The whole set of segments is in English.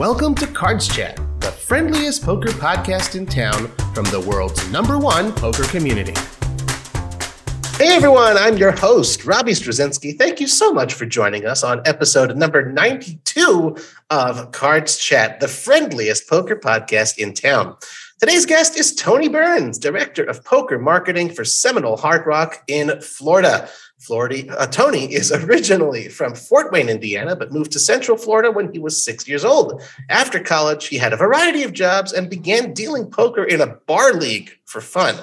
Welcome to Cards Chat, the friendliest poker podcast in town from the world's number one poker community. Hey everyone, I'm your host, Robbie Strazynski. Thank you so much for joining us on episode number 92 of Cards Chat, the friendliest poker podcast in town. Today's guest is Tony Burns, Director of Poker Marketing for Seminole Hard Rock in Florida. Florida. Uh, Tony is originally from Fort Wayne, Indiana, but moved to Central Florida when he was six years old. After college, he had a variety of jobs and began dealing poker in a bar league for fun.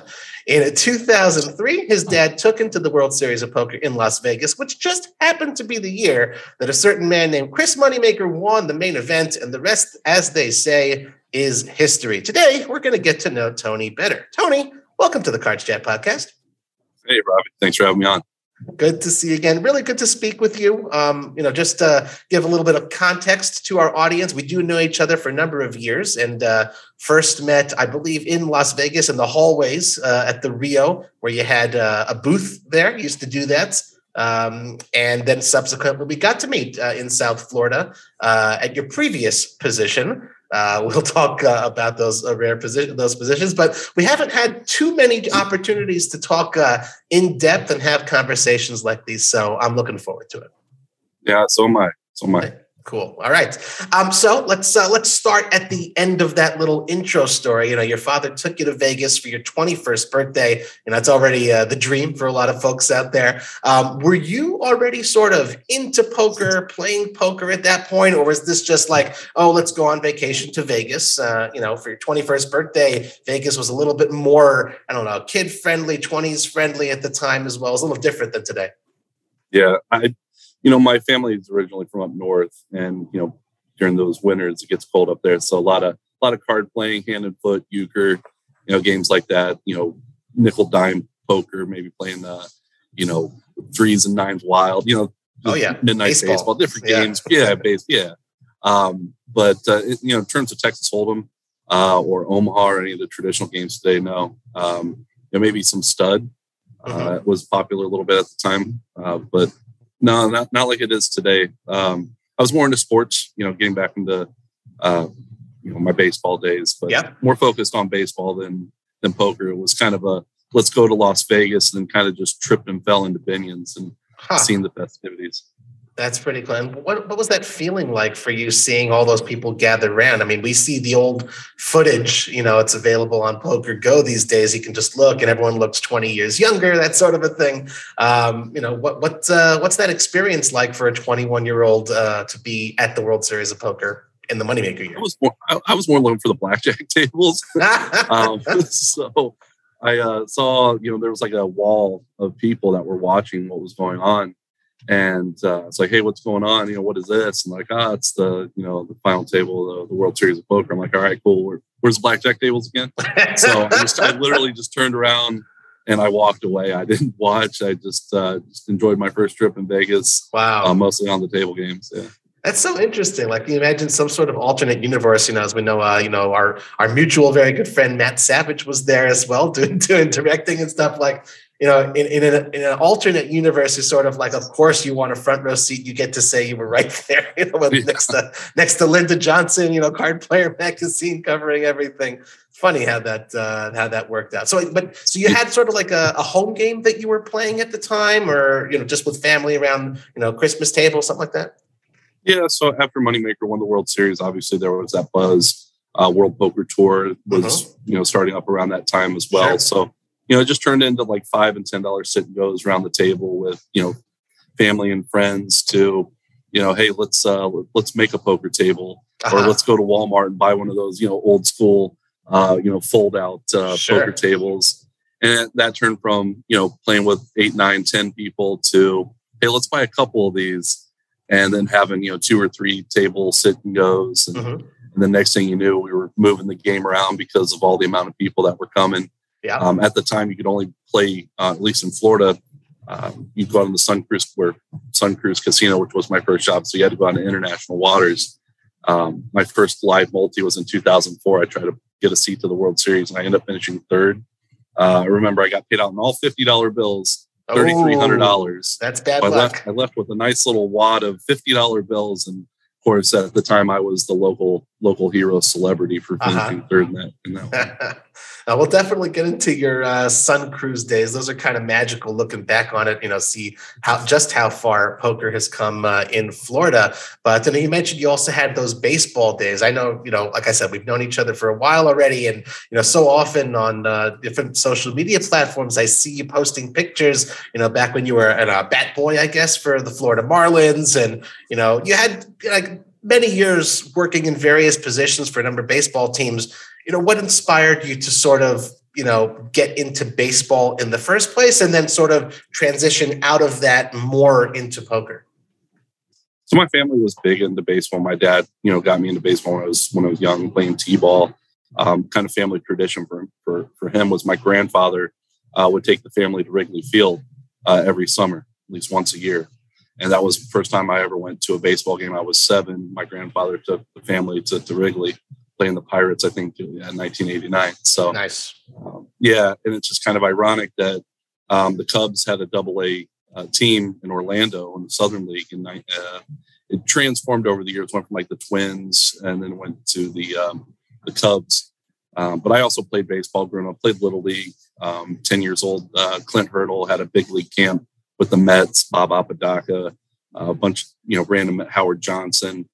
In 2003, his dad took him to the World Series of Poker in Las Vegas, which just happened to be the year that a certain man named Chris Moneymaker won the main event, and the rest, as they say, is history. Today, we're going to get to know Tony better. Tony, welcome to the Cards Chat podcast. Hey, Robbie. Thanks for having me on. Good to see you again. Really good to speak with you. Um, you know, just to give a little bit of context to our audience, we do know each other for a number of years, and uh, first met, I believe, in Las Vegas in the hallways uh, at the Rio, where you had uh, a booth there. You used to do that. Um, and then subsequently, we got to meet uh, in South Florida uh, at your previous position. Uh, we'll talk uh, about those uh, rare position, those positions, but we haven't had too many opportunities to talk uh, in depth and have conversations like these. So I'm looking forward to it. Yeah, so am I. So am I. Cool. All right. Um, so let's uh, let's start at the end of that little intro story. You know, your father took you to Vegas for your 21st birthday, and that's already uh, the dream for a lot of folks out there. Um, were you already sort of into poker, playing poker at that point, or was this just like, oh, let's go on vacation to Vegas? Uh, you know, for your 21st birthday, Vegas was a little bit more, I don't know, kid friendly, 20s friendly at the time as well. It was a little different than today. Yeah, I you know, my family is originally from up north, and you know, during those winters it gets cold up there, so a lot of a lot of card playing, hand and foot, euchre, you know, games like that. You know, nickel dime poker, maybe playing the, you know, threes and nines wild. You know, oh yeah, midnight baseball, baseball different yeah. games. Yeah, base, yeah. Um, but uh, it, you know, in terms of Texas Hold'em uh, or Omaha or any of the traditional games today, no. Um, you know, maybe some stud uh, mm-hmm. was popular a little bit at the time, uh, but no, not not like it is today. Um, I was more into sports, you know, getting back into uh, you know my baseball days, but yeah. more focused on baseball than than poker. It was kind of a let's go to Las Vegas and then kind of just tripped and fell into Binion's and huh. seeing the festivities. That's pretty cool. And what, what was that feeling like for you seeing all those people gathered around? I mean, we see the old footage, you know, it's available on PokerGO these days. You can just look and everyone looks 20 years younger, that sort of a thing. Um, you know, what, what, uh, what's that experience like for a 21 year old uh, to be at the World Series of Poker in the Moneymaker year? I was more, I, I was more looking for the blackjack tables. um, so I uh, saw, you know, there was like a wall of people that were watching what was going on and uh, it's like, hey, what's going on? You know, what is this? And like, ah, it's the you know the final table of the, the World Series of Poker. I'm like, all right, cool. Where, where's the blackjack tables again? so I, just, I literally just turned around and I walked away. I didn't watch. I just uh, just enjoyed my first trip in Vegas. Wow, uh, mostly on the table games. Yeah. That's so interesting. Like, you imagine some sort of alternate universe. You know, as we know, uh, you know, our our mutual very good friend Matt Savage was there as well, doing doing directing and stuff. Like, you know, in, in, an, in an alternate universe, is sort of like, of course, you want a front row seat. You get to say you were right there, you know, yeah. next to next to Linda Johnson, you know, Card Player Magazine covering everything. Funny how that uh, how that worked out. So, but so you had sort of like a, a, home game that you were playing at the time, or you know, just with family around, you know, Christmas table, something like that. Yeah. So after Moneymaker won the World Series, obviously there was that buzz. Uh, World Poker Tour was uh-huh. you know starting up around that time as well. Sure. So you know, it just turned into like five and ten dollars sit and goes around the table with you know family and friends to you know, hey, let's uh, let's make a poker table uh-huh. or let's go to Walmart and buy one of those you know old school uh, you know fold out uh, sure. poker tables. And that turned from you know playing with eight, nine, ten people to hey, let's buy a couple of these, and then having you know two or three table sit and goes, and, mm-hmm. and the next thing you knew, we were moving the game around because of all the amount of people that were coming. Yeah. Um, at the time, you could only play, uh, at least in Florida, um, you'd go on the SunCruz, where SunCruz Casino, which was my first job. So you had to go on to international waters. Um, my first live multi was in 2004. I tried to get a seat to the World Series, and I ended up finishing third. Uh, I remember I got paid out in all fifty dollar bills, thirty three hundred dollars. Oh, that's bad so luck. Left, I left with a nice little wad of fifty dollar bills and of course, at the time, I was the local local hero celebrity for uh-huh. finishing third in that. In that uh, we'll definitely get into your uh, SunCruz days. Those are kind of magical. Looking back on it, you know, see how just how far poker has come uh, in Florida. But know, you mentioned you also had those baseball days. I know, you know, like I said, we've known each other for a while already, and you know, so often on uh, different social media platforms, I see you posting pictures. You know, back when you were a bat boy, I guess, for the Florida Marlins, and you know, you had like many years working in various positions for a number of baseball teams you know, what inspired you to sort of, you know, get into baseball in the first place and then sort of transition out of that more into poker? So my family was big into baseball. My dad, you know, got me into baseball when I was when I was young, playing t-ball. Um, kind of family tradition for for for him was my grandfather uh, would take the family to Wrigley Field uh, every summer, at least once a year, and that was the first time I ever went to a baseball game. I was seven. My grandfather took the family to, to Wrigley, playing the Pirates, I think, in 1989. So nice. Um, yeah, and it's just kind of ironic that um, the Cubs had a Double A uh, team in Orlando in the Southern League, and uh, it transformed over the years. Went from like the Twins, and then went to the um, the Cubs. Um, but I also played baseball growing up. Played little league. Um, Ten years old. Uh, Clint Hurdle had a big league camp with the Mets. Bob Apodaca, a bunch, you know, random Howard Johnson.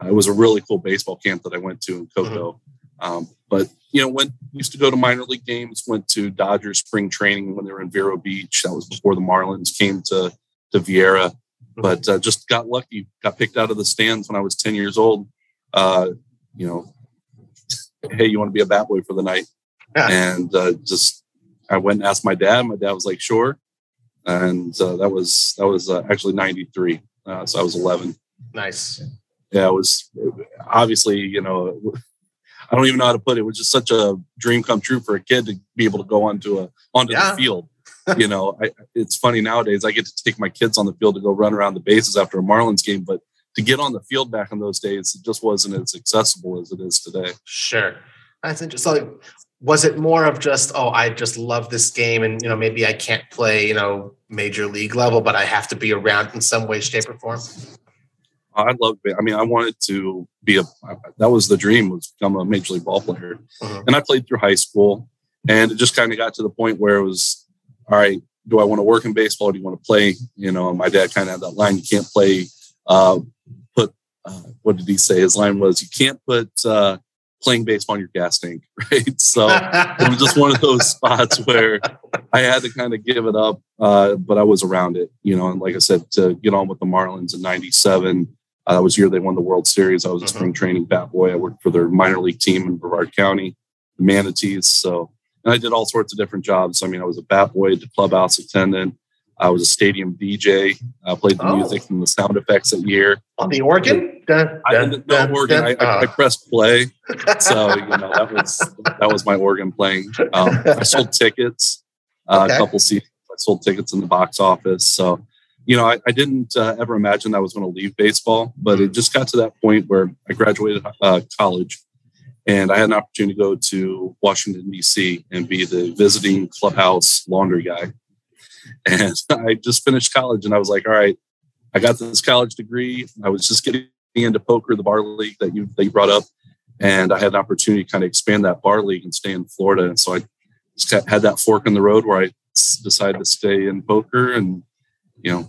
Uh, it was a really cool baseball camp that I went to in Cocoa. Mm-hmm. Um, but you know, went used to go to minor league games. Went to Dodgers spring training when they were in Vero Beach. That was before the Marlins came to to Viera. Mm-hmm. But uh, just got lucky. Got picked out of the stands when I was ten years old. Uh, you know, hey, you want to be a bat boy for the night? Yeah. And uh, just I went and asked my dad. My dad was like, sure. And uh, that was that was uh, actually '93. Uh, so I was 11. Nice yeah, it was obviously, you know, I don't even know how to put it. It was just such a dream come true for a kid to be able to go onto a onto yeah. the field. you know, I, it's funny nowadays. I get to take my kids on the field to go run around the bases after a Marlins game, but to get on the field back in those days, it just wasn't as accessible as it is today. Sure, that's interesting. So, was it more of just, oh, I just love this game, and you know, maybe I can't play, you know, major league level, but I have to be around in some way, shape, or form? I love. I mean, I wanted to be a. That was the dream was become a major league ball player, uh-huh. and I played through high school, and it just kind of got to the point where it was, all right. Do I want to work in baseball? Or do you want to play? You know, my dad kind of had that line: you can't play. Uh, put uh, what did he say? His line was, "You can't put uh, playing baseball on your gas tank." Right. So it was just one of those spots where I had to kind of give it up, uh, but I was around it. You know, and like I said, to get on with the Marlins in '97 uh, that was the year they won the World Series. I was a uh-huh. spring training bat boy. I worked for their minor league team in Brevard County, the Manatees. So, and I did all sorts of different jobs. I mean, I was a bat boy, the clubhouse attendant. I was a stadium DJ. I played the oh. music and the sound effects that year. On the organ? Dun, I didn't know organ. I, I, I, pressed play, so you know that was that was my organ playing. Um, I sold tickets, uh, okay. a couple seats. I sold tickets in the box office. So you know, I, I didn't uh, ever imagine I was going to leave baseball, but it just got to that point where I graduated uh, college and I had an opportunity to go to Washington, D.C. and be the visiting clubhouse laundry guy. And I just finished college and I was like, all right, I got this college degree. I was just getting into poker, the bar league that you, that you brought up. And I had an opportunity to kind of expand that bar league and stay in Florida. And so I just had that fork in the road where I decided to stay in poker and, you know,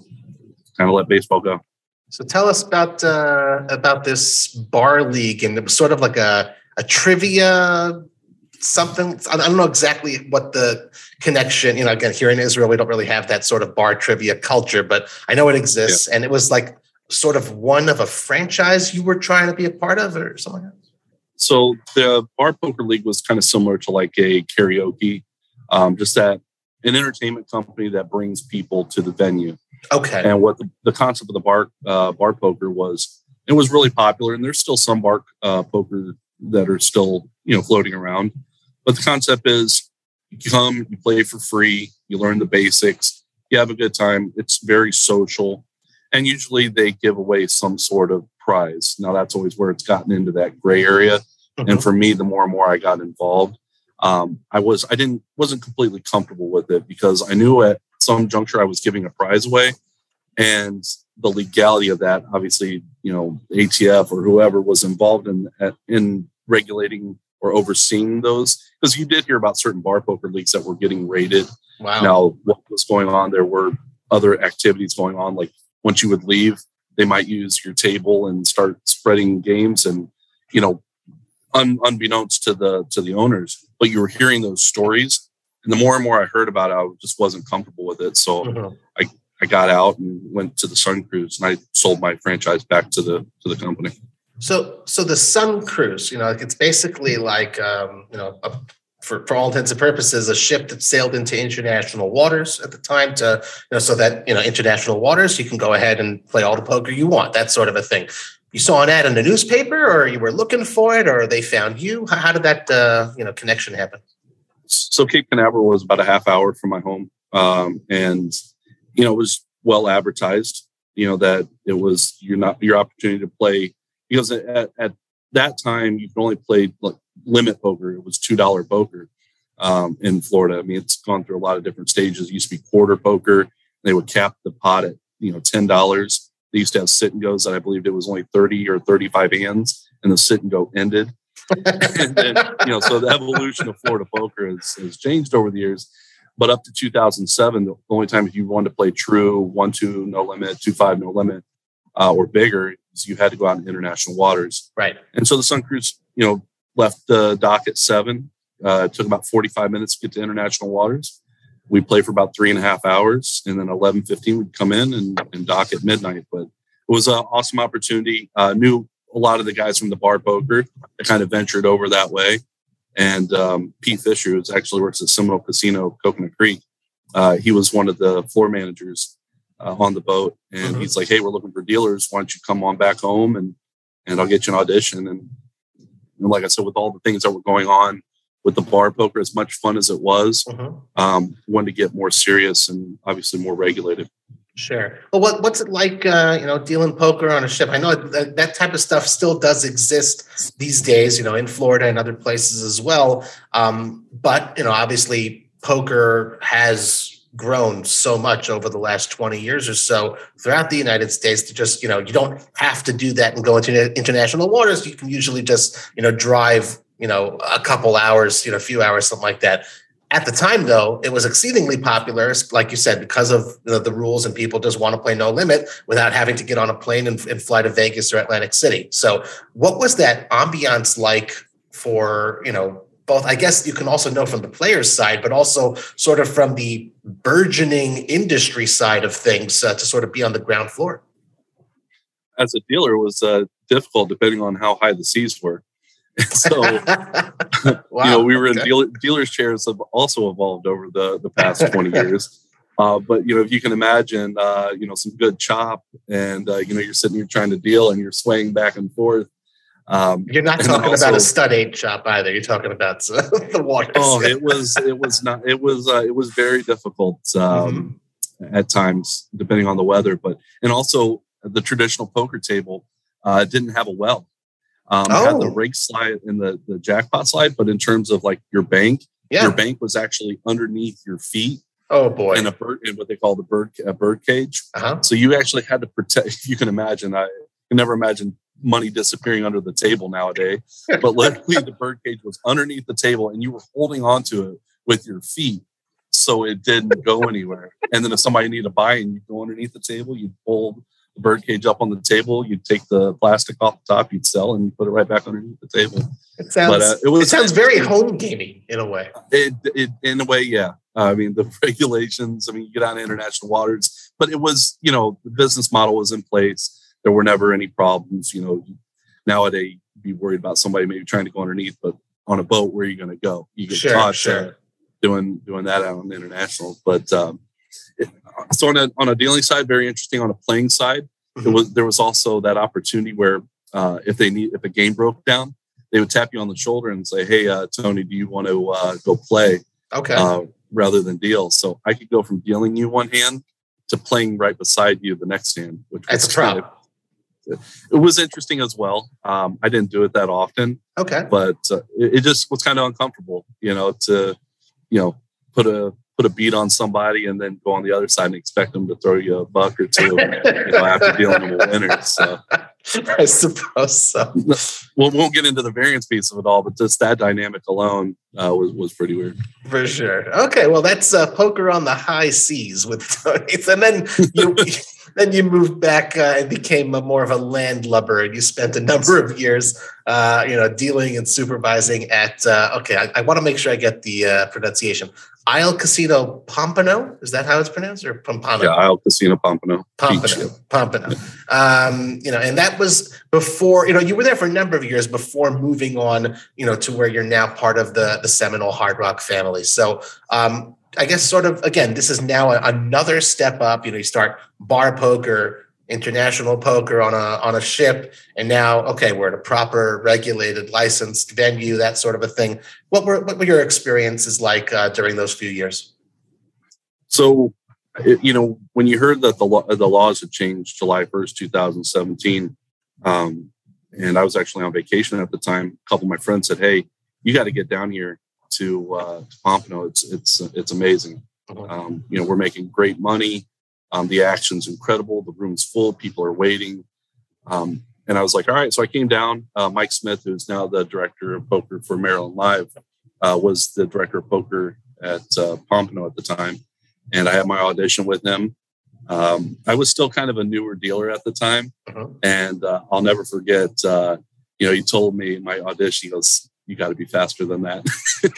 kind of let baseball go. So tell us about uh, about this bar league, and it was sort of like a a trivia something. I don't know exactly what the connection. You know, again, here in Israel, we don't really have that sort of bar trivia culture, but I know it exists, yeah. and it was like sort of one of a franchise you were trying to be a part of, or something. Like so the bar poker league was kind of similar to like a karaoke, um, just that an entertainment company that brings people to the venue. Okay. And what the, the concept of the bar uh, bar poker was, it was really popular, and there's still some bar uh, poker that are still you know floating around. But the concept is, you come, you play for free, you learn the basics, you have a good time. It's very social, and usually they give away some sort of prize. Now that's always where it's gotten into that gray area. And for me, the more and more I got involved, um, I was I didn't wasn't completely comfortable with it because I knew at some juncture I was giving a prize away, and the legality of that. Obviously, you know, ATF or whoever was involved in in regulating or overseeing those, because you did hear about certain bar poker leagues that were getting raided. Wow. Now, what was going on? There were other activities going on, like once you would leave, they might use your table and start spreading games, and you know, un, unbeknownst to the to the owners, but you were hearing those stories. And the more and more I heard about it, I just wasn't comfortable with it. So mm-hmm. I, I got out and went to the SunCruz and I sold my franchise back to the to the company. So so the SunCruz, you know, it's basically like um, you know a, for, for all intents and purposes, a ship that sailed into international waters at the time to, you know, so that, you know, international waters, you can go ahead and play all the poker you want, that sort of a thing. You saw an ad in the newspaper or you were looking for it or they found you? How, did that uh, you know connection happen? So cape canaveral was about a half hour from my home um, and you know it was well advertised you know that it was your not your opportunity to play because at, at that time you could only play like, limit poker. It was two dollar poker um, in florida. I mean it's gone through a lot of different stages. It used to be quarter poker. They would cap the pot at you know ten dollars. They used to have sit and goes that I believed it was only 30 or 35 hands, and the sit and go ended. and then, you know, so the evolution of Florida poker has, has changed over the years. But up to 2007, the only time if you wanted to play true, one, two, no limit, two, five, no limit, uh, or bigger, you had to go out in international waters. Right. And so the SunCruz, you know, left the dock at seven. Uh, it took about 45 minutes to get to international waters we play for about three and a half hours and then 11 15 we'd come in and, and dock at midnight but it was an awesome opportunity uh, knew a lot of the guys from the bar poker that kind of ventured over that way and um, pete fisher who actually works at seminole casino coconut creek uh, he was one of the floor managers uh, on the boat and mm-hmm. he's like hey we're looking for dealers why don't you come on back home and and i'll get you an audition and, and like i said with all the things that were going on with the bar poker, as much fun as it was, uh-huh. um, wanted to get more serious and obviously more regulated. Sure. Well, what, what's it like, uh, you know, dealing poker on a ship? I know that, that type of stuff still does exist these days, you know, in Florida and other places as well. Um, but, you know, obviously poker has grown so much over the last 20 years or so throughout the United States to just, you know, you don't have to do that and go into international waters. You can usually just, you know, drive you know, a couple hours, you know, a few hours, something like that. At the time, though, it was exceedingly popular, like you said, because of the, rules and people just want to play no limit without having to get on a plane and, and fly to Vegas or Atlantic City. So, what was that ambiance like for, you know, both i guess you can also know from the players side but also sort of from the burgeoning industry side of things uh, to sort of be on the ground floor. As a dealer it was uh, difficult depending on how high the seas were. So wow, you know we were okay. in dealer, dealers chairs have also evolved over the the past 20 years. Uh, but you know if you can imagine uh, you know some good chop and uh, you know you're sitting here trying to deal and you're swaying back and forth um, you're not talking also, about a stud eight shop either you're talking about the water oh it was it was not it was uh, it was very difficult um, mm-hmm. at times depending on the weather but and also the traditional poker table uh, didn't have a well um, oh. had the oh. rake slide and the, the jackpot slide, but in terms of like your bank, yeah. your bank was actually underneath your feet. Oh boy! In a bird, in what they call the bird a bird cage. Uh-huh. So you actually had to protect. You can imagine, I can never imagine money disappearing under the table nowadays. but luckily, the bird cage was underneath the table, and you were holding onto it with your feet, so it didn't go anywhere. And then if somebody needed to buy, and you go underneath the table, you pull the bird cage up on the table. You'd take the plastic off the top, you'd sell, and you put it right back underneath the table. It sounds. But, uh, it, was, it sounds very home gaming in a way. It, it in a way, yeah. I mean, the regulations. I mean, you get on international waters, but it was, you know, the business model was in place. There were never any problems. You know, nowadays be worried about somebody maybe trying to go underneath, but on a boat, where are you going to go? You get sure, caught sure. Doing doing that out on the international. But um, so on a on a dealing side, very interesting. On a playing side, mm-hmm. there was there was also that opportunity where uh, if they need if a game broke down, they would tap you on the shoulder and say, "Hey, uh, Tony, do you want to uh, go play?" Okay. Uh, rather than deal, so I could go from dealing you one hand to playing right beside you the next hand, which was That's kind of, it was interesting as well. Um, I didn't do it that often. Okay. But uh, it, it, just was kind of uncomfortable, you know, to, you know, put a put a beat on somebody and then go on the other side and expect them to throw you a buck or two, you know, after dealing with winners. So. I suppose so. Well, we won't get into the variance piece of it all, but just that dynamic alone uh, was was pretty weird. For sure. Okay, well, that's uh, poker on the high seas with Tony, and then you then you moved back uh, and became a, more of a landlubber, and you spent a number of years, uh, you know, dealing and supervising at. Uh, okay, I, I want to make sure I get the uh, pronunciation. Isle Casino Pompano. Is that how it's pronounced, or Pompano? Yeah, Isle Casino Pompano. Pompano. Beach. Pompano. Um, you know, and that was before. You know, you were there for a number of years before moving on. You know, to where you're now part of the the Seminole Hard Rock family. So. Um, I guess sort of again, this is now a, another step up. You know, you start bar poker, international poker on a on a ship, and now okay, we're at a proper regulated, licensed venue, that sort of a thing. What were what were your experiences like uh, during those few years? So, you know, when you heard that the law, the laws had changed July first, two thousand seventeen, um, and I was actually on vacation at the time. A couple of my friends said, "Hey, you got to get down here to, uh, to Pompano. It's it's it's amazing. Uh-huh. Um, you know, we're making great money. Um, the action's incredible. The room's full. People are waiting. Um, and I was like, all right. So I came down. Uh, Mike Smith, who's now the director of poker for Maryland Live, uh, was the director of poker at uh, Pompano at the time. And I had my audition with him. Um, I was still kind of a newer dealer at the time. Uh-huh. And uh, I'll never forget, uh, you know, he told me my audition, he goes, you got to be faster than that.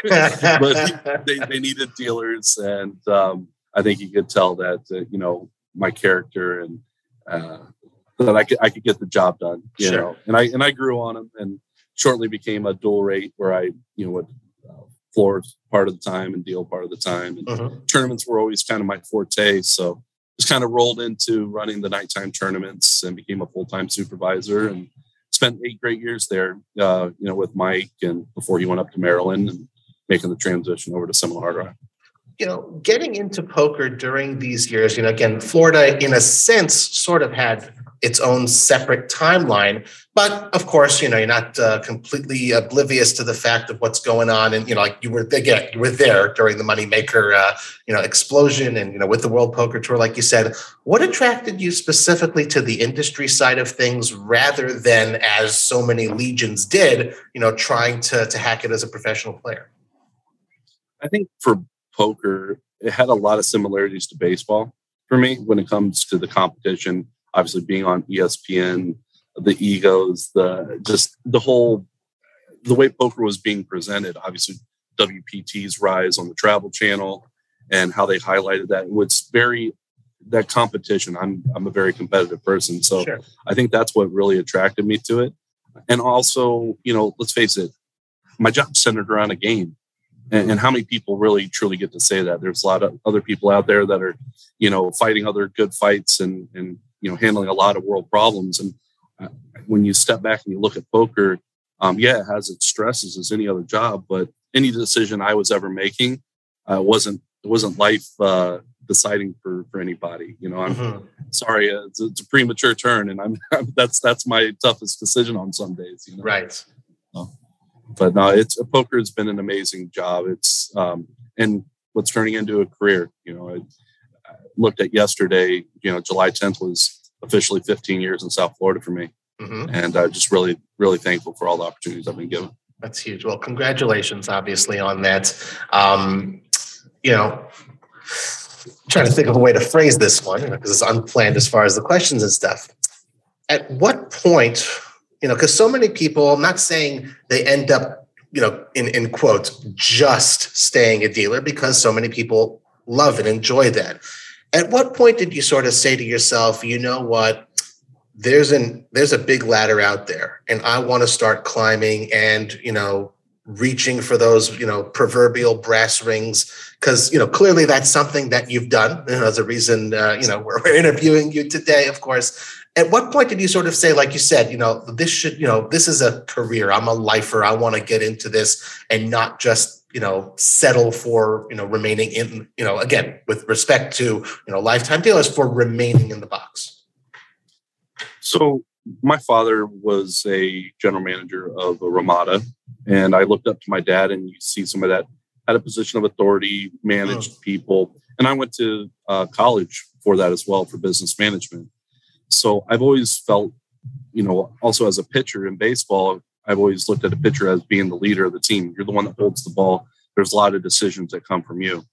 but they, they needed dealers, and um, I think you could tell that uh, you know my character and uh, that I could I could get the job done. You sure. know, and I and I grew on him and shortly became a dual rate where I you know would uh, floor part of the time and deal part of the time. And uh-huh. Tournaments were always kind of my forte, so just kind of rolled into running the nighttime tournaments and became a full time supervisor and spent eight great years there, uh, you know, with Mike and before he went up to Maryland and making the transition over to Seminole Hard Rock. You know, getting into poker during these years, you know, again, Florida, in a sense, sort of had its own separate timeline. But of course, you know, you're not uh, completely oblivious to the fact of what's going on. And, you know, like you were, again, you were there during the moneymaker, uh, you know, explosion and, you know, with the World Poker Tour, like you said. What attracted you specifically to the industry side of things rather than, as so many legions did, you know, trying to, to hack it as a professional player? I think for poker, it had a lot of similarities to baseball for me when it comes to the competition obviously being on ESPN, the egos, the just the whole the way poker was being presented. Obviously, WPT's rise on the Travel Channel and how they highlighted that. It was very that competition. I'm I'm a very competitive person, so sure. I think that's what really attracted me to it. And also, you know, let's face it, my job centered around a game. And, and, how many people really truly get to say that? There's a lot of other people out there that are, you know, fighting other good fights and and you know handling a lot of world problems. And uh, when you step back and you look at poker, um, yeah, it has its stresses as any other job, but any decision I was ever making uh, wasn't it wasn't life uh, deciding for for anybody. You know, I'm mm-hmm. sorry, uh, it's, it's, a premature turn, and I'm, that's that's my toughest decision on some days. You know? Right. But no, it's poker has been an amazing job. It's um, and what's turning into a career. You know, I looked at yesterday, you know, July 10th was officially 15 years in South Florida for me. Mm-hmm. And I'm just really, really thankful for all the opportunities I've been given. That's huge. Well, congratulations, obviously, on that. Um, you know, trying to think of a way to phrase this one because it's unplanned as far as the questions and stuff. At what point, you know, because so many people, I'm not saying they end up, you know, in, in quotes, just staying a dealer because so many people love and enjoy that at what point did you sort of say to yourself, you know what? There's an there's a big ladder out there and I want to start climbing and, you know, reaching for those, you know, proverbial brass rings because, you know, clearly that's something that you've done. You know, a reason, uh, you know, we're, we're interviewing you today, of course. At what point did you sort of say, like you said, you know, this should, you know, this is a career. I'm a lifer. I want to get into this and not just you know settle for you know remaining in you know again with respect to you know lifetime dealers for remaining in the box so my father was a general manager of a ramada and i looked up to my dad and you see some of that had a position of authority, managed people, and I went to uh, college for that as well for business management. So I've always felt, you know, also as a pitcher in baseball, I've always looked at a pitcher as being the leader of the team. You're the one that holds the ball. There's a lot of decisions that come from you.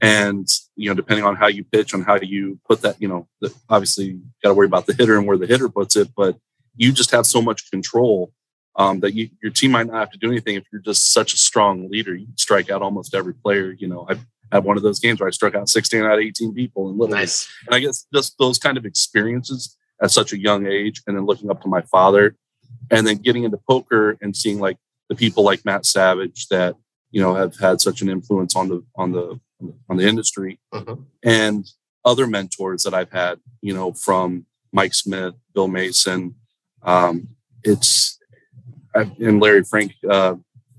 And, you know, depending on how you pitch, on how you put that, you know, the, obviously you got to worry about the hitter and where the hitter puts it, but you just have so much control um, that you, your team might not have to do anything if you're just such a strong leader. You strike out almost every player. You know, I've had one of those games where I struck out 16 out of 18 people little. Nice. And I guess just those kind of experiences at such a young age, and then looking up to my father, and then getting into poker and seeing like the people like Matt Savage that you know have had such an influence on the on the on the industry, uh-huh. and other mentors that I've had, you know, from Mike Smith, Bill Mason. Um, it's and Larry Frank, uh,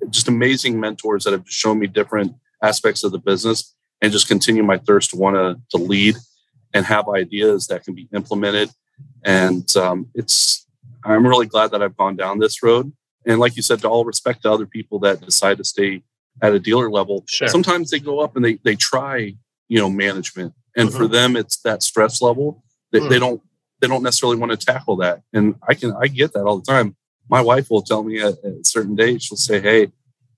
just amazing mentors that have shown me different aspects of the business and just continue my thirst to want to to lead and have ideas that can be implemented. And um, it's I'm really glad that I've gone down this road. And like you said, to all respect to other people that decide to stay at a dealer level, sure. sometimes they go up and they they try you know management, and mm-hmm. for them it's that stress level that mm. they don't they don't necessarily want to tackle that. And I can I get that all the time my wife will tell me at, at certain days, she'll say, Hey,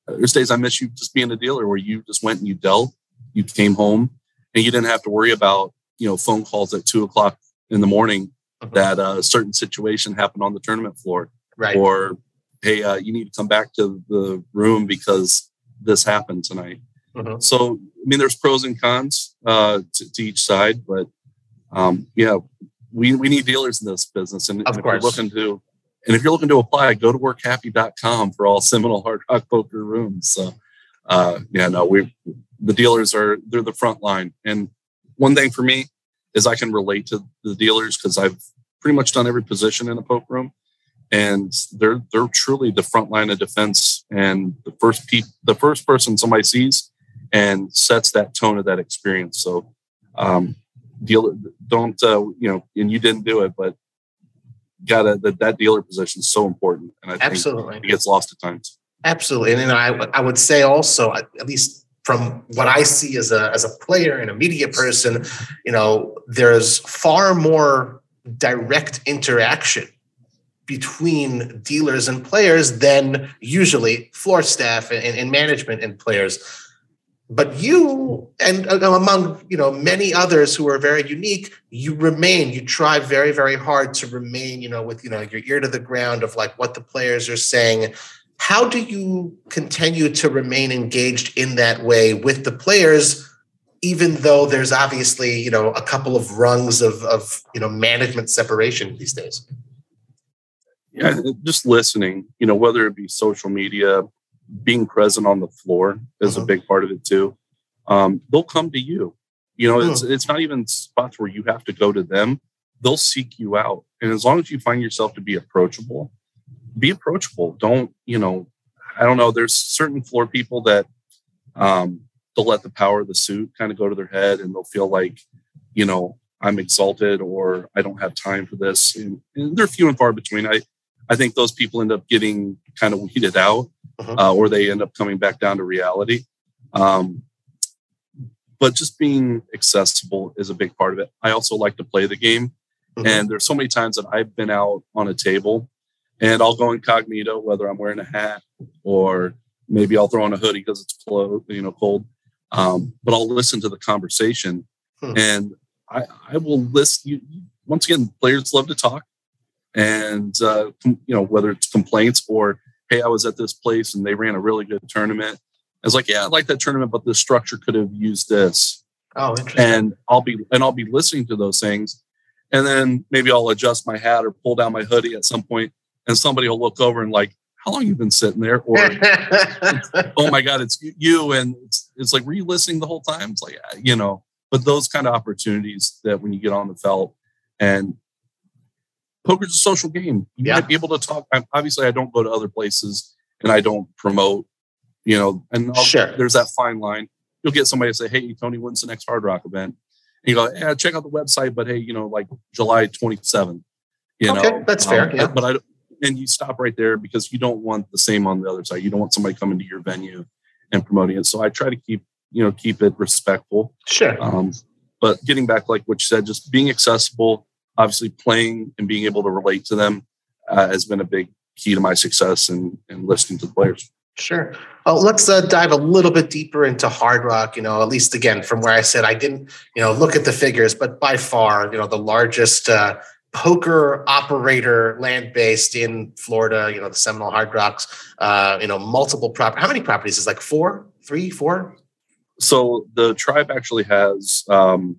there's days I miss you just being a dealer where you just went and you dealt, you came home and you didn't have to worry about, you know, phone calls at two o'clock in the morning uh-huh. that uh, a certain situation happened on the tournament floor. Right. Or, Hey, uh, you need to come back to the room because this happened tonight. Uh-huh. So, I mean, there's pros and cons uh, to, to each side, but um, yeah, we, we need dealers in this business. And, of and course. if you're looking to and if you're looking to apply, go to workhappy.com for all Seminole Hard Rock Poker rooms. So, uh, yeah, no, we the dealers are they're the front line. And one thing for me is I can relate to the dealers because I've pretty much done every position in a poker room, and they're they're truly the front line of defense and the first pe- the first person somebody sees and sets that tone of that experience. So, um, deal don't uh, you know, and you didn't do it, but gotta that that dealer position is so important, and I think absolutely it gets lost at times. Absolutely, and, I I would say also at least from what I see as a as a player and a media person, you know, there's far more direct interaction between dealers and players than usually floor staff and, and management and players but you and uh, among you know many others who are very unique you remain you try very very hard to remain you know with you know your ear to the ground of like what the players are saying. How do you continue to remain engaged in that way with the players even though there's obviously you know a couple of rungs of of you know management separation these days? Yeah just listening you know whether it be social media being present on the floor is uh-huh. a big part of it too. Um, they'll come to you. You know, it's it's not even spots where you have to go to them. They'll seek you out, and as long as you find yourself to be approachable, be approachable. Don't you know? I don't know. There's certain floor people that um, they'll let the power of the suit kind of go to their head, and they'll feel like, you know, I'm exalted or I don't have time for this. And, and they're few and far between. I I think those people end up getting kind of weeded out uh-huh. uh, or they end up coming back down to reality. Um, but just being accessible is a big part of it. I also like to play the game. Mm-hmm. And there's so many times that I've been out on a table and I'll go incognito, whether I'm wearing a hat or maybe I'll throw on a hoodie because it's cold, you know, cold. Um, but I'll listen to the conversation hmm. and I, I will list you. Once again, players love to talk and, uh, you know, whether it's complaints or hey, I was at this place and they ran a really good tournament. I was like, yeah, I like that tournament, but the structure could have used this. Oh, interesting. And I'll be and I'll be listening to those things, and then maybe I'll adjust my hat or pull down my hoodie at some point, and somebody will look over and like, how long you been sitting there? Or oh my god, it's you, and it's, it's like, were you listening the whole time? It's like you know, but those kind of opportunities that when you get on the felt and poker's a social game. You yeah. might be able to talk. I'm, obviously, I don't go to other places and I don't promote, you know, and sure. there's that fine line. You'll get somebody to say, Hey, Tony, when's the next hard rock event? And you go, Yeah, check out the website, but hey, you know, like July 27th, you okay, know, that's fair. Um, yeah. But I, and you stop right there because you don't want the same on the other side. You don't want somebody coming to your venue and promoting it. So I try to keep you know keep it respectful. Sure. Um, but getting back, like what you said, just being accessible, obviously playing and being able to relate to them uh, has been a big key to my success and and listening to the players. Sure. Well, let's uh, dive a little bit deeper into Hard Rock. You know, at least again from where I said I didn't, you know, look at the figures, but by far, you know, the largest uh, poker operator land based in Florida. You know, the Seminole Hard Rocks. Uh, you know, multiple properties. How many properties is like four, three, four? So the tribe actually has. Um,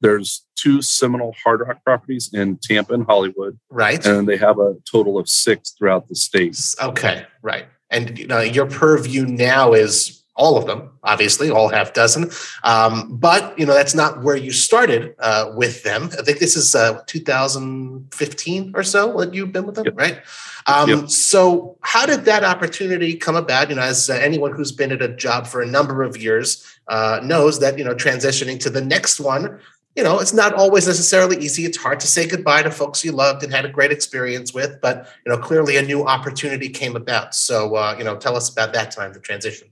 there's two Seminole Hard Rock properties in Tampa and Hollywood, right? And they have a total of six throughout the state. Okay, right and you know, your purview now is all of them, obviously, all half dozen. Um, but you know, that's not where you started uh, with them. I think this is uh, 2015 or so that you've been with them, yep. right? Um, yep. So, how did that opportunity come about? You know, as uh, anyone who's been at a job for a number of years uh, knows that you know, transitioning to the next one you know, it's not always necessarily easy. It's hard to say goodbye to folks you loved and had a great experience with, but you know, clearly a new opportunity came about. So, uh, you know, tell us about that time, the transition.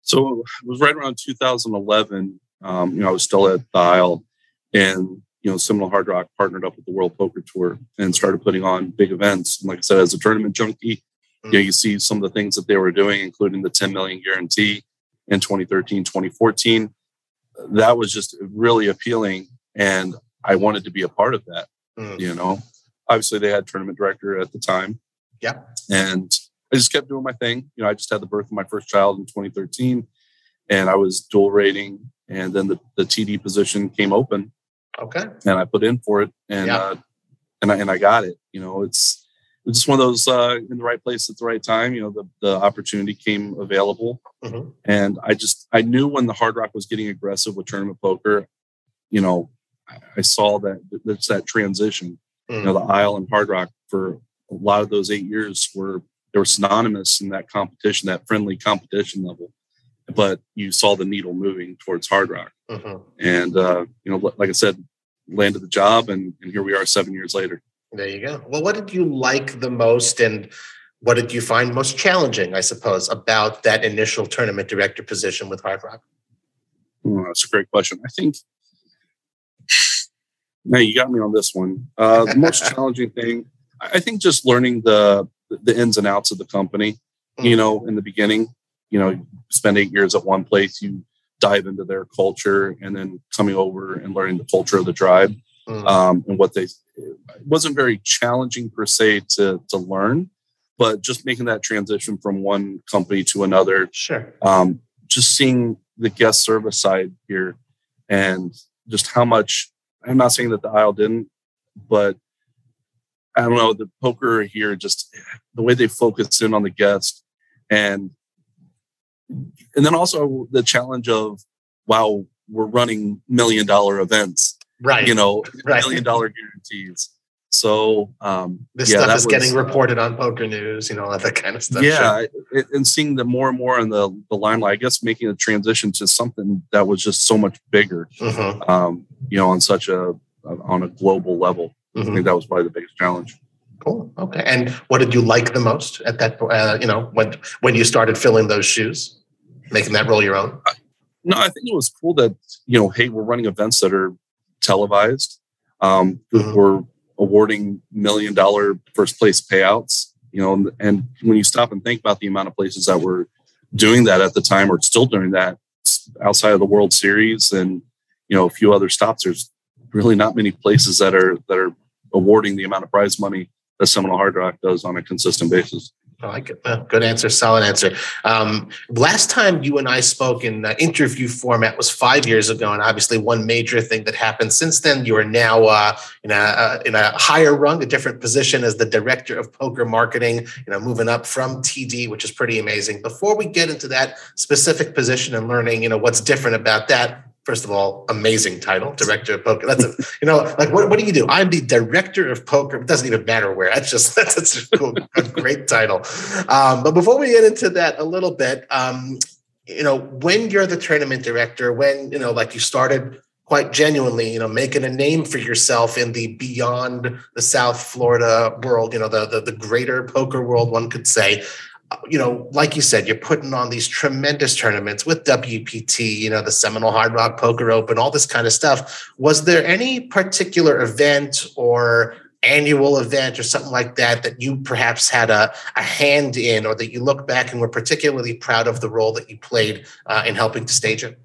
So it was right around 2011. Um, you know, I was still at Isle, and you know, Seminole Hard Rock partnered up with the World Poker Tour and started putting on big events. And like I said, as a tournament junkie, mm-hmm. you know, you see some of the things that they were doing, including the 10 million guarantee in 2013, 2014 that was just really appealing and i wanted to be a part of that mm. you know? Obviously they had tournament director at the time. Yeah. And i just kept doing my thing you know i just had the birth of my first child in 2013 and i was dual rating and then the, the td position came open. Okay. And i put in for it and yeah. uh, and I, and I got it you know? It's it's just one of those uh, in the right place at the right time. You know, the, the opportunity came available, mm-hmm. and I just I knew when the Hard Rock was getting aggressive with tournament poker. You know, I, I saw that there's that transition. Mm-hmm. You know, the mm-hmm. Isle and Hard Rock for a lot of those eight years were they were synonymous in that competition, that friendly competition level. But you saw the needle moving towards Hard Rock, mm-hmm. and uh, you know, like I said, landed the job, and, and here we are seven years later. There you go. Well, what did you like the most and what did you find most challenging, I suppose, about that initial tournament director position with Hard Rock? Oh, that's a great question. I think now you got me on this one. Uh, the most challenging thing, I think, just learning the the ins and outs of the company. Mm-hmm. You know, in the beginning, you know, spend eight years at one place, you dive into their culture, and then coming over and learning the culture of the tribe mm. um, and what they wasn't very challenging per se to to learn, but just making that transition from one company to another. Sure. Um, just seeing the guest service side here and just how much I'm not saying that the Isle didn't, but I don't know, the poker here just the way they focus in on the guest and and then also the challenge of wow, we're running million dollar events right you know right. million dollar guarantees so um this yeah, stuff is was, getting reported on poker news you know all that kind of stuff yeah sure. and seeing the more and more in the the limelight i guess making a transition to something that was just so much bigger mm-hmm. um you know on such a on a global level mm-hmm. i think that was probably the biggest challenge cool okay and what did you like the most at that uh, you know when when you started filling those shoes making that role your own no i think it was cool that you know hey we're running events that are televised. Um, mm-hmm. We're awarding million dollar first place payouts. You know, and, and when you stop and think about the amount of places that were doing that at the time or still doing that outside of the World Series and you know a few other stops, there's really not many places that are that are awarding the amount of prize money that Seminole Hard Rock does on a consistent basis. I like it. good answer. Solid answer. Um, last time you and I spoke in the interview format was five years ago, and obviously one major thing that happened since then. You are now uh, in a uh, in a higher rung, a different position as the director of poker marketing. You know, moving up from TD, which is pretty amazing. Before we get into that specific position and learning, you know, what's different about that, first of all, amazing title, director of poker. That's a, you know, like what, what do you do? I'm the director of poker. It doesn't even matter where. That's just that's, that's a, cool, a great title. Um, but before we get into that a little bit, um, you know, when you're the tournament director, when you know, like you started quite genuinely, you know, making a name for yourself in the beyond the South Florida world, you know, the the, the greater poker world, one could say you know, like you said, you're putting on these tremendous tournaments with WPT, you know, the Seminole Hard Rock Poker Open, all this kind of stuff. Was there any particular event or annual event or something like that that you perhaps had a, a hand in or that you look back and were particularly proud of the role that you played uh, in helping to stage it?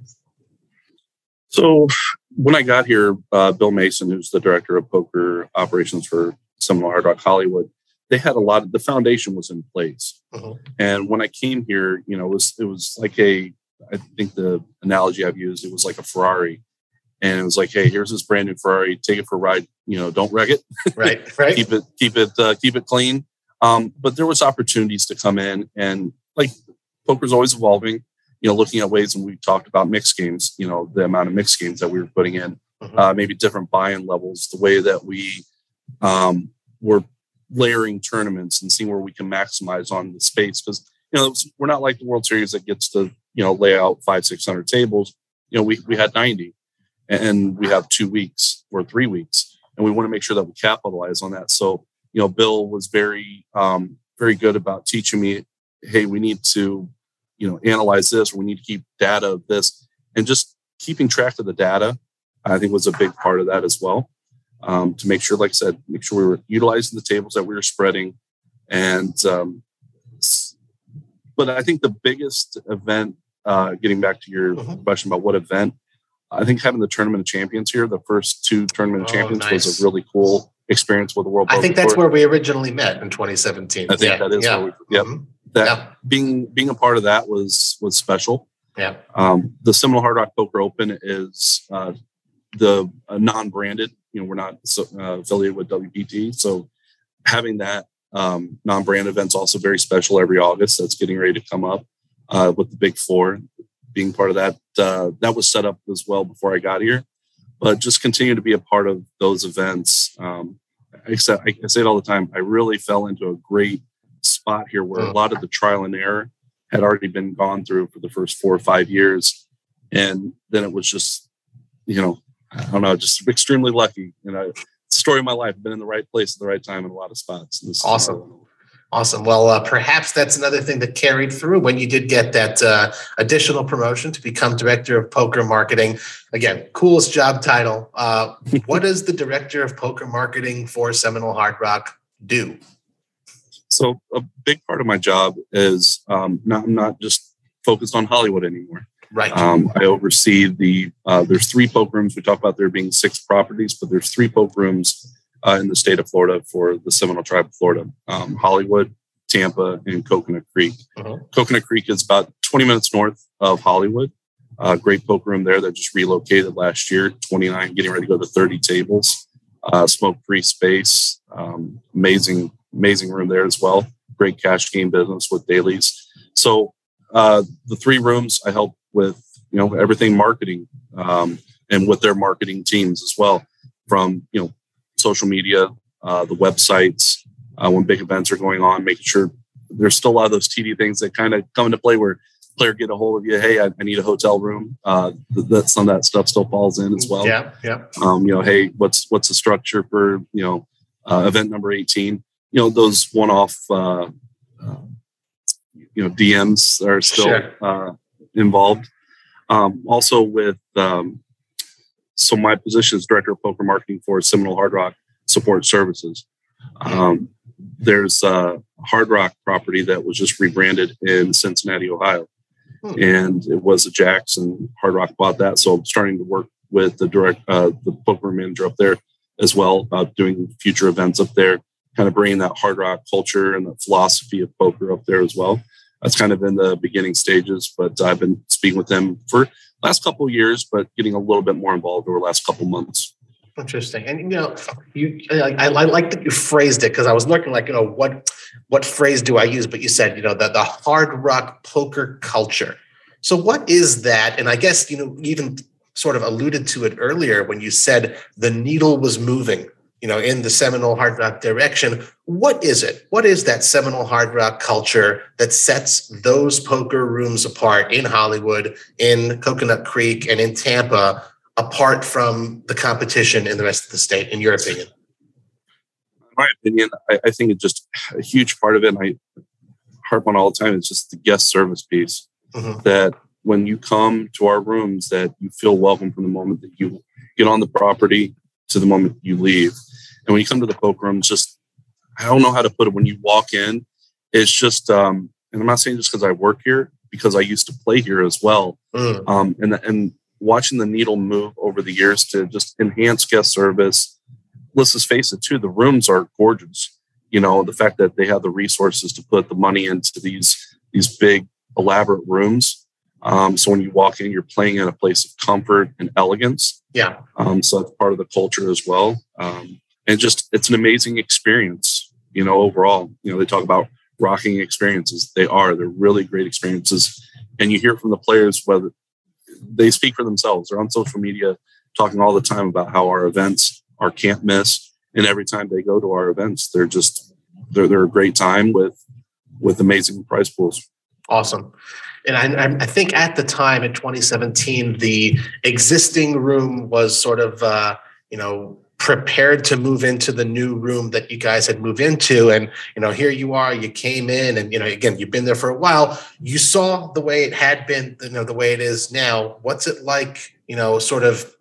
So when I got here, uh, Bill Mason, who's the director of poker operations for Seminole Hard Rock Hollywood, they had a lot of the foundation was in place. Uh-huh. And when I came here, you know, it was it was like a I think the analogy I've used, it was like a Ferrari. And it was like, hey, here's this brand new Ferrari, take it for a ride, you know, don't wreck it. Right, right. keep it, keep it, uh, keep it clean. Um, but there was opportunities to come in and like poker's always evolving, you know, looking at ways and we talked about mixed games, you know, the amount of mixed games that we were putting in, uh-huh. uh, maybe different buy-in levels, the way that we um, were layering tournaments and seeing where we can maximize on the space because you know we're not like the World Series that gets to you know lay out five six hundred tables. You know we we had ninety, and we have two weeks or three weeks, and we want to make sure that we capitalize on that. So you know Bill was very um, very good about teaching me, hey, we need to you know analyze this, we need to keep data of this, and just keeping track of the data. I think was a big part of that as well um, to make sure, like I said, make sure we were utilizing the tables that we were spreading. And, um, but I think the biggest event, uh, getting back to your mm-hmm. question about what event, I think having the tournament of champions here, the first two tournament of oh, champions, nice. was a really cool experience with the world. I think that's where we originally met in 2017. I think yeah. that is yeah. where we, yep. Mm-hmm. That yeah. being being a part of that was was special. Yeah. Um, the Seminole Hard Rock Poker Open is uh, the uh, non-branded you know we're not uh, affiliated with WPT, so having that um, non-brand event's also very special every August. That's getting ready to come up uh, with the Big Four being part of that. Uh, that was set up as well before I got here, but just continue to be a part of those events. Um, I, I say it all the time. I really fell into a great spot here where a lot of the trial and error had already been gone through for the first four or five years, and then it was just you know I don't know, just extremely lucky. You know, story of my life. Been in the right place at the right time in a lot of spots. awesome. Awesome. Well, uh, perhaps that's another thing that carried through when you did get that uh, additional promotion to become director of poker marketing. Again, coolest job title. Uh, what does the director of poker marketing for Seminole Hard Rock do? So, a big part of my job is um, not, I'm not just focused on Hollywood anymore. Right. Um, I oversee the. Uh, there's three poke rooms. We talk about there being six properties, but there's three poke rooms uh, in the state of Florida for the Seminole Tribe of Florida: um, Hollywood, Tampa, and Coconut Creek. Uh-huh. Coconut Creek is about 20 minutes north of Hollywood. Uh, great poke room there that just relocated last year. 29, getting ready to go to 30 tables. Uh, smoke-free space. Um, amazing, amazing room there as well. Great cash game business with dailies. So uh, the three rooms I help with you know everything marketing um, and with their marketing teams as well from you know social media uh, the websites uh, when big events are going on making sure there's still a lot of those td things that kind of come into play where player get a hold of you hey i, I need a hotel room uh, that some of that stuff still falls in as well. Yeah yeah um, you know hey what's what's the structure for you know uh, event number 18 you know those one-off uh, uh, you know dms are still sure. Involved. Um, also with um, so my position is director of poker marketing for Seminole Hard Rock Support Services. Um, there's a Hard Rock property that was just rebranded in Cincinnati, Ohio, hmm. and it was a Jackson Hard Rock bought that. So I'm starting to work with the direct uh, the poker manager up there as well about doing future events up there, kind of bringing that Hard Rock culture and the philosophy of poker up there as well that's kind of in the beginning stages, but I've been speaking with them for last couple years, but getting a little bit more involved over the last couple months. Interesting, and you know, you I, I like that you phrased it because I was looking like you know what what phrase do I use, but you said you know the the hard rock poker culture. So what is that? And I guess you know even sort of alluded to it earlier when you said the needle was moving you know, in the Seminole Hard Rock direction. What is it? What is that Seminole Hard Rock culture that sets those poker rooms apart in Hollywood, in Coconut Creek, and in Tampa apart from the competition in the rest of the state, in your opinion? In my opinion, I, I think it's just a huge part of it. and I, harp on all the time it's just the guest service piece. Mm-hmm. That when you come to our rooms, that you feel welcome from the moment that you get on the property to the moment you leave. And when you come to the poker rooms, just I don't know how to put it. When you walk in, it's just, um, and I'm not saying just because I work here, because I used to play here as well. Mm. Um, and and watching the needle move over the years to just enhance guest service. Let's just face it, too. The rooms are gorgeous. You know, the fact that they have the resources to put the money into these these big elaborate rooms. Um, so when you walk in, you're playing in a place of comfort and elegance. Yeah. Um, so that's part of the culture as well. Um, and just it's an amazing experience. You know, overall. You know, they talk about rocking experiences. They are. They're really great experiences. And you hear from the players whether they speak for themselves. They're on social media talking all the time about how our events are can't miss. And every time they go to our events, they're just they're they're a great time with with amazing prize pools. Awesome. And I, I think at the time in 2017, the existing room was sort of uh, you know prepared to move into the new room that you guys had moved into. And you know here you are you came in and you know again you've been there for a while. You saw the way it had been you know the way it is now. What's it like you know sort of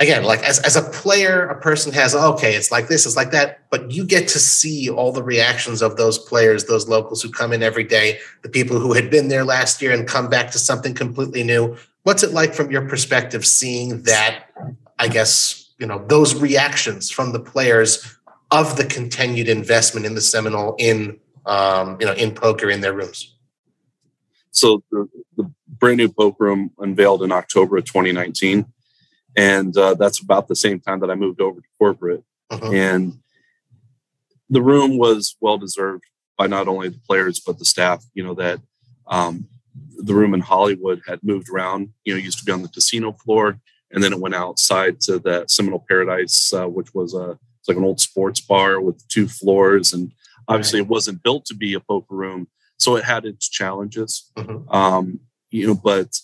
again like as, as a player a person has oh, okay it's like this it's like that. But you get to see all the reactions of those players those locals who come in every day the people who had been there last year and come back to something completely new. What's it like from your perspective seeing that i guess you know those reactions from the players of the continued investment in the Seminole in um, you know in poker in their rooms. So the, the brand new poker room unveiled in October of 2019, and uh, that's about the same time that I moved over to corporate. Uh-huh. And the room was well deserved by not only the players but the staff. You know that um, the room in Hollywood had moved around. You know, used to be on the casino floor and then it went outside to that Seminole Paradise, uh, which was a it's like an old sports bar with two floors, and obviously right. it wasn't built to be a poker room, so it had its challenges. Mm-hmm. Um, you know, but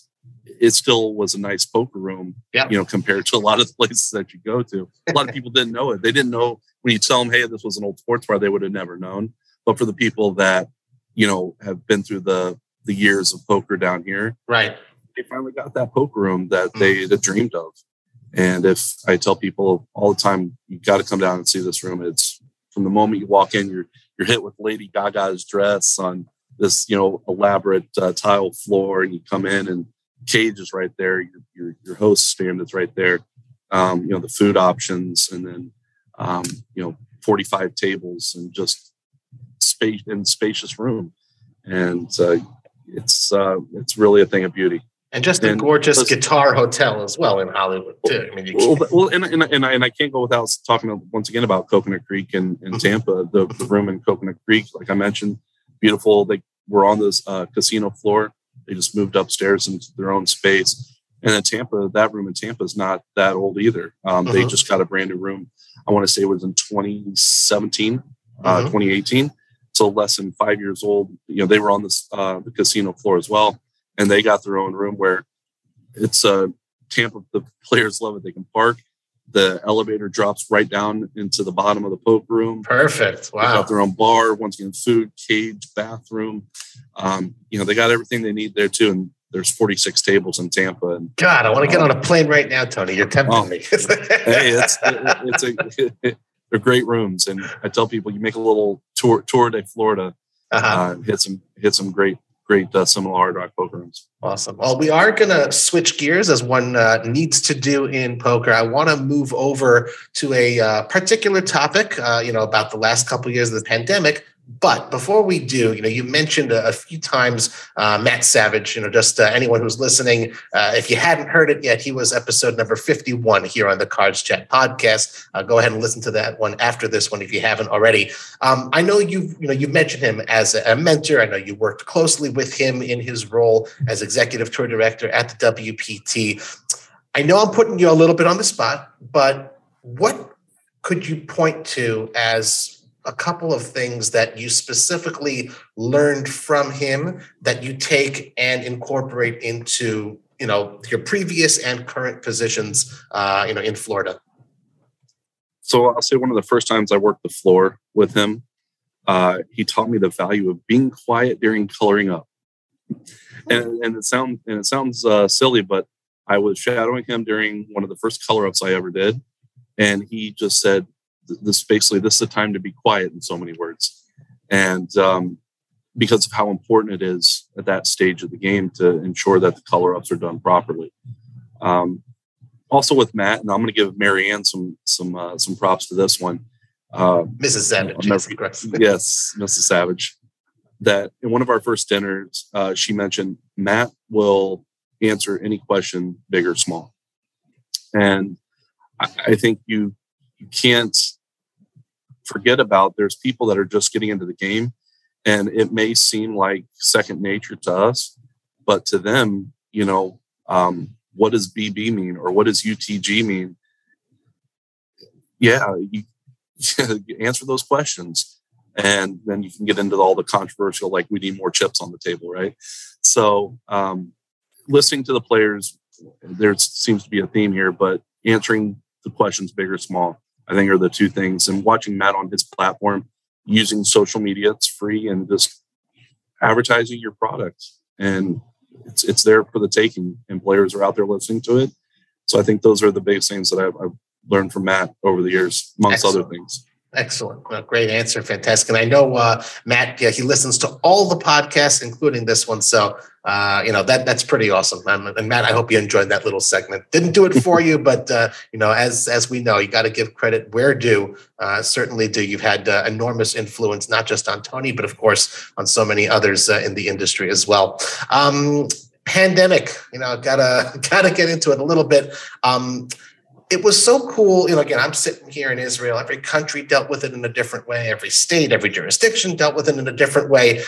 it still was a nice poker room. Yeah. You know, compared to a lot of the places that you go to, a lot of people didn't know it. They didn't know when you tell them, "Hey, this was an old sports bar," they would have never known. But for the people that you know have been through the the years of poker down here, right? They finally got that poker room that they that dreamed of. And if I tell people all the time, you got to come down and see this room. It's from the moment you walk in, you're you're hit with Lady Gaga's dress on this you know elaborate uh, tile floor, and you come in and cage is right there. Your your, your host stand is right there. Um, you know the food options, and then um, you know 45 tables and just space in spacious room, and uh, it's uh, it's really a thing of beauty and just a gorgeous guitar hotel as well in Hollywood too. I mean, well, well, and, and, and, I, and I can't go without talking once again about Coconut Creek and, and mm-hmm. Tampa. The, the room in Coconut Creek, like I mentioned, beautiful. They were on this uh, casino floor. They just moved upstairs into their own space. And then Tampa, that room in Tampa is not that old either. Um, They mm-hmm. just got a brand new room. I want to say it was in 2017, uh, mm-hmm. 2018. So less than five years old. You know, they were on this uh, the casino floor as well and they got their own room where it's a uh, Tampa. The players love it. They can park. The elevator drops right down into the bottom of the poker room. Perfect. Wow. They got their own bar. Once again, food, cage, bathroom. Um, you know, they got everything they need there too. And there's 46 tables in Tampa. And God, I want to get on a plane right now, Tony. You're tempting oh, me. hey, it's it's a they're great rooms, and I tell people you make a little tour tour de Florida, uh-huh. uh, hit some hit some great great uh, Seminole Hard Rock poker rooms. Awesome. Well, we are going to switch gears as one uh, needs to do in poker. I want to move over to a uh, particular topic, uh, you know, about the last couple of years of the pandemic, but before we do, you know, you mentioned a, a few times uh, Matt Savage. You know, just uh, anyone who's listening, uh, if you hadn't heard it yet, he was episode number fifty-one here on the Cards Chat podcast. Uh, go ahead and listen to that one after this one if you haven't already. Um, I know you, you know, you mentioned him as a mentor. I know you worked closely with him in his role as executive tour director at the WPT. I know I'm putting you a little bit on the spot, but what could you point to as a couple of things that you specifically learned from him that you take and incorporate into you know your previous and current positions uh, you know in Florida? So I'll say one of the first times I worked the floor with him, uh, he taught me the value of being quiet during coloring up. And, and it sounds and it sounds uh, silly, but I was shadowing him during one of the first color ups I ever did, and he just said, "This basically this is the time to be quiet." In so many words, and um, because of how important it is at that stage of the game to ensure that the color ups are done properly. Um, also with Matt, and I'm going to give Marianne some some uh, some props to this one. Uh, Mrs. Savage, never, yes, Mrs. Savage. That in one of our first dinners, uh, she mentioned Matt will answer any question, big or small, and I, I think you you can't forget about there's people that are just getting into the game and it may seem like second nature to us but to them you know um, what does bb mean or what does utg mean? Yeah you, answer those questions and then you can get into all the controversial like we need more chips on the table right? So um, listening to the players there seems to be a theme here but answering the questions big or small i think are the two things. And watching matt on his platform using social media it's free and just advertising your product. And it's it's there for the taking and players are out there listening to it. So i think those are the biggest things that i've, I've learned from matt over the years amongst Excellent. other things Excellent. Well, great answer. Fantastic. And I know uh, Matt, yeah, he listens to all the podcasts, including this one. So, uh, you know, that that's pretty awesome. Um, and Matt, I hope you enjoyed that little segment. Didn't do it for you, but, uh, you know, as as we know, you got to give credit where due. Uh, certainly do. You've had uh, enormous influence, not just on Tony, but of course on so many others uh, in the industry as well. Um, pandemic, you know, gotta gotta get into it a little bit. Um, it was so cool. You know, again, I'm sitting here in Israel. Every country dealt with it in a different way. Every state, every jurisdiction dealt with it in a different way.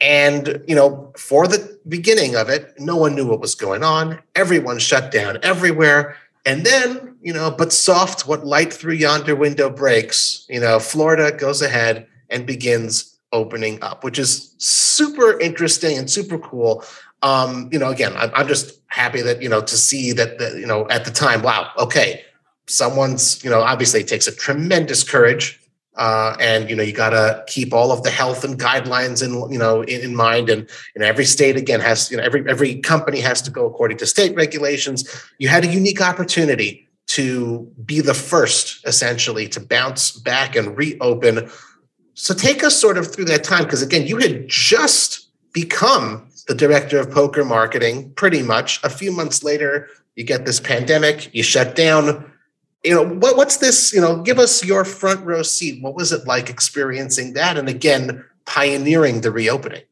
And, you know, for the beginning of it, no one knew what was going on. Everyone shut down everywhere. And then, you know, but soft, what light through yonder window breaks, you know, Florida goes ahead and begins opening up, which is super interesting and super cool um, you know, again, I'm, I'm just happy that, you know, to see that, the, you know, at the time, wow, okay, someone's, you know, obviously it takes a tremendous courage. Uh, and you know you got to keep all of the health and guidelines in you know in, in, mind and you know every state again has you know every every company has to go according to state regulations you had a unique opportunity to be the first essentially to bounce back and reopen so take us sort of through that time because again you had just become the director of poker marketing pretty much. A few months later, you get this pandemic, you shut down. You know, what, what's this? You know, give us your front row seat. What was it like experiencing that? And again, pioneering the reopening?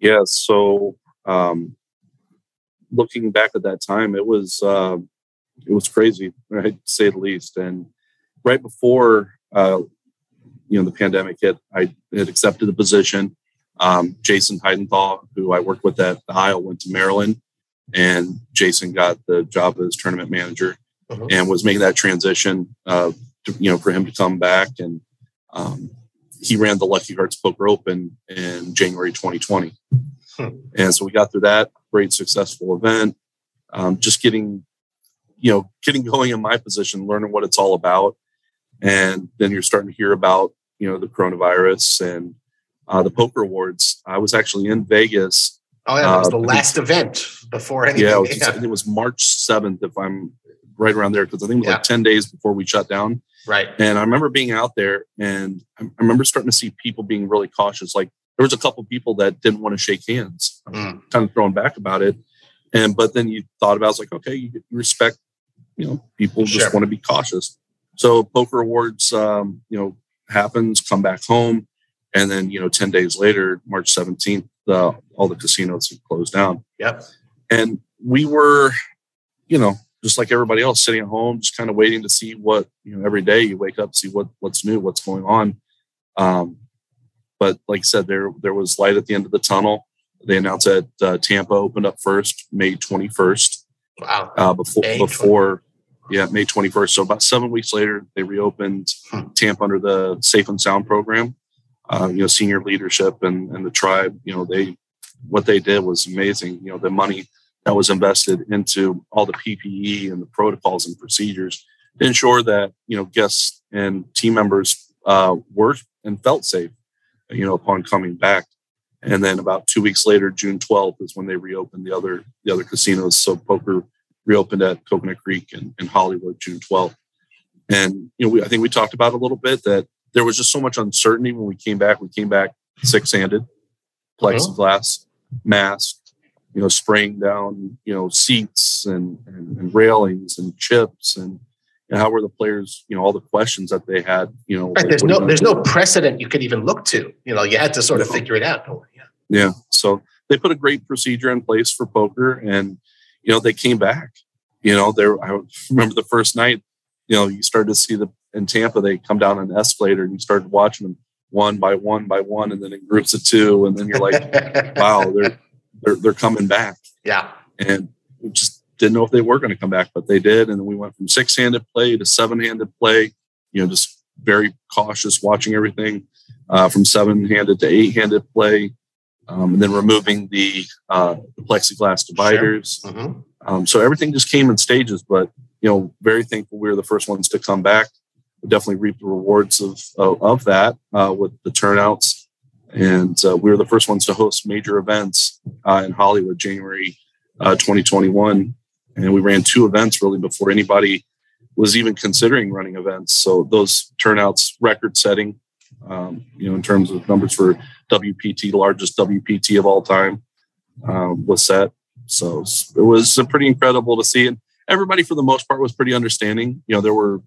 Yeah. So, um, looking back at that time, it was, uh, it was crazy, right? To say the least. And right before, uh, you know, the pandemic hit, I had accepted the position um, Jason Heidenthal, who I worked with at the Isle, went to Maryland, and Jason got the job as tournament manager uh-huh. and was making that transition. Uh, to, you know, for him to come back, and um, he ran the Lucky Hearts Poker Open in January 2020, hmm. and so we got through that great successful event. Um, just getting, you know, getting going in my position, learning what it's all about, and then you're starting to hear about you know the coronavirus and uh, the poker awards. I was actually in Vegas. Oh yeah, that was the uh, last event before anything. Yeah, it was, yeah. it was March seventh, if I'm right around there, because I think it was yeah. like ten days before we shut down. Right. And I remember being out there, and I remember starting to see people being really cautious. Like there was a couple people that didn't want to shake hands. Mm. Kind of thrown back about it, and but then you thought about, it, was like, okay, you respect, you know, people just want to be cautious. So poker awards, um, you know, happens. Come back home and then, you know, 10 days later, March 17th, uh, all the casinos closed down. Yep. And we were, you know, just like everybody else sitting at home, just kind of waiting to see what, you know, every day you wake up, see what, what's new, what's going on. Um, but like I said, there, there was light at the end of the tunnel. They announced that uh, Tampa opened up first, May 21st. Wow. Uh, before, May before, yeah, May 21st. So about seven weeks later, they reopened hmm. Tampa under the Safe and Sound program uh, you know, senior leadership and, and the tribe, you know, they, what they did was amazing. You know, the money that was invested into all the PPE and the protocols and procedures to ensure that, you know, guests and team members uh, were and felt safe, you know, upon coming back. And then about two weeks later, June 12th is when they reopened the other the other casinos. So poker reopened at Coconut Creek and, and Hollywood June 12th. And you know, we, I think we talked about a little bit that there was just so much uncertainty when we came back. We came back six-handed, plexiglass, uh-huh. mask, you know, spraying down, you know, seats and, and, and railings and chips and, and how were the players, you know, all the questions that they had, you know. Right. There's no there's do? no precedent you could even look to. You know, you had to sort of figure it out. Yeah. Yeah. So they put a great procedure in place for poker and, you know, they came back. You know, there I remember the first night, you know, you started to see the in Tampa, they come down an escalator and you started watching them one by one by one and then in groups of two. And then you're like, wow, they're they're they're coming back. Yeah. And we just didn't know if they were going to come back, but they did. And we went from six handed play to seven handed play, you know, just very cautious watching everything uh, from seven handed to eight handed play. Um, and then removing the, uh, the plexiglass dividers. Sure. Mm-hmm. Um, so everything just came in stages, but you know, very thankful we were the first ones to come back. Definitely reap the rewards of of, of that uh, with the turnouts and uh, we were the first ones to host major events uh, in Hollywood, January uh, 2021. And we ran two events really before anybody was even considering running events. So those turnouts, record setting, um, you know, in terms of numbers for WPT, largest WPT of all time, um, was set. So it was pretty incredible to see. And everybody, for the most part, was pretty understanding. You know, there were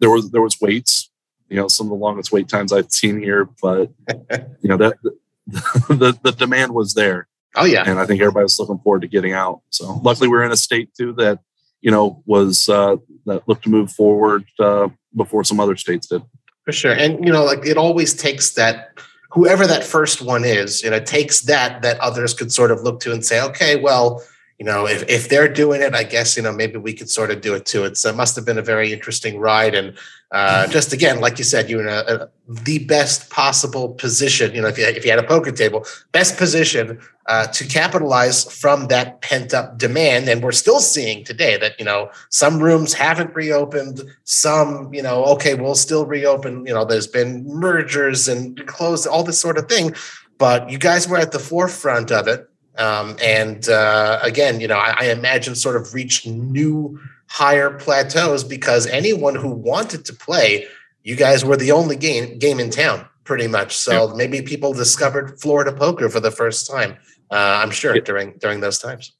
there was there was waits you know some of the longest wait times I've seen here, but you know that the the demand was there. Oh yeah, and I think everybody was looking forward to getting out. So luckily, we're in a state too that you know was uh, that looked to move forward uh, before some other states did. For sure, and you know, like it always takes that whoever that first one is, you know, takes that that others could sort of look to and say, okay, well, you know, if, if they're doing it, I guess, you know, maybe we could sort of do it too. It's, it must have been a very interesting ride. And uh, just again, like you said, you're in a, a, the best possible position, you know, if you, if you had a poker table, best position uh, to capitalize from that pent up demand. And we're still seeing today that, you know, some rooms haven't reopened, some, you know, okay, we'll still reopen. You know, there's been mergers and closed, all this sort of thing. But you guys were at the forefront of it um, and uh, again, you know, I, I, imagine sort of reach new higher plateaus because anyone who wanted to play, you guys were the only game game in town, pretty much. So yeah. maybe people discovered Florida poker for the first time. Uh, I'm sure yeah. during during those times.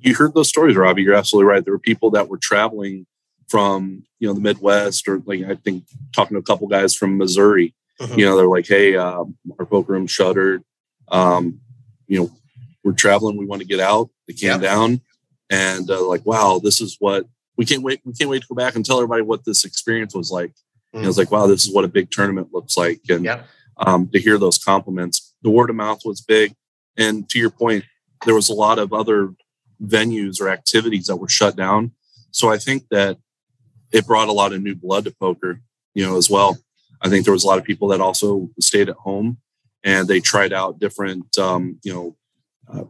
You heard those stories, Robbie. You're absolutely right. There were people that were traveling from you know the Midwest, or like I think talking to a couple guys from Missouri. Mm-hmm. You know, they're like, "Hey, uh, our poker room shuttered." Um, you know, we're traveling. We want to get out. They came down and uh, like, wow, this is what we can't wait. We can't wait to go back and tell everybody what this experience was like. Mm. And I was like, wow, this is what a big tournament looks like. And um, to hear those compliments, the word of mouth was big. And to your point, there was a lot of other venues or activities that were shut down. So I think that it brought a lot of new blood to poker, you know, as well. I think there was a lot of people that also stayed at home and they tried out different, um, you know, uh,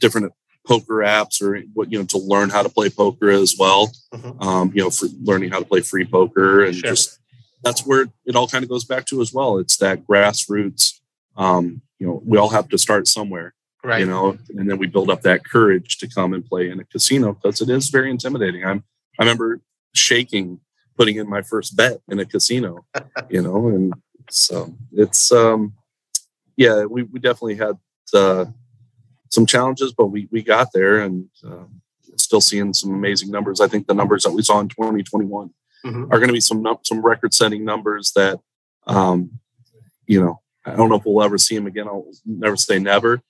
different poker apps or what you know to learn how to play poker as well. Mm-hmm. Um, you know, for learning how to play free poker and sure. just that's where it all kind of goes back to as well. It's that grassroots. Um, you know, we all have to start somewhere, right? You know, and then we build up that courage to come and play in a casino because it is very intimidating. I'm I remember shaking putting in my first bet in a casino, you know, and so it's um yeah, we, we definitely had uh some challenges, but we we got there and uh, still seeing some amazing numbers. I think the numbers that we saw in 2021 mm-hmm. are going to be some some record setting numbers that um, you know I don't know if we'll ever see them again. I'll never say never,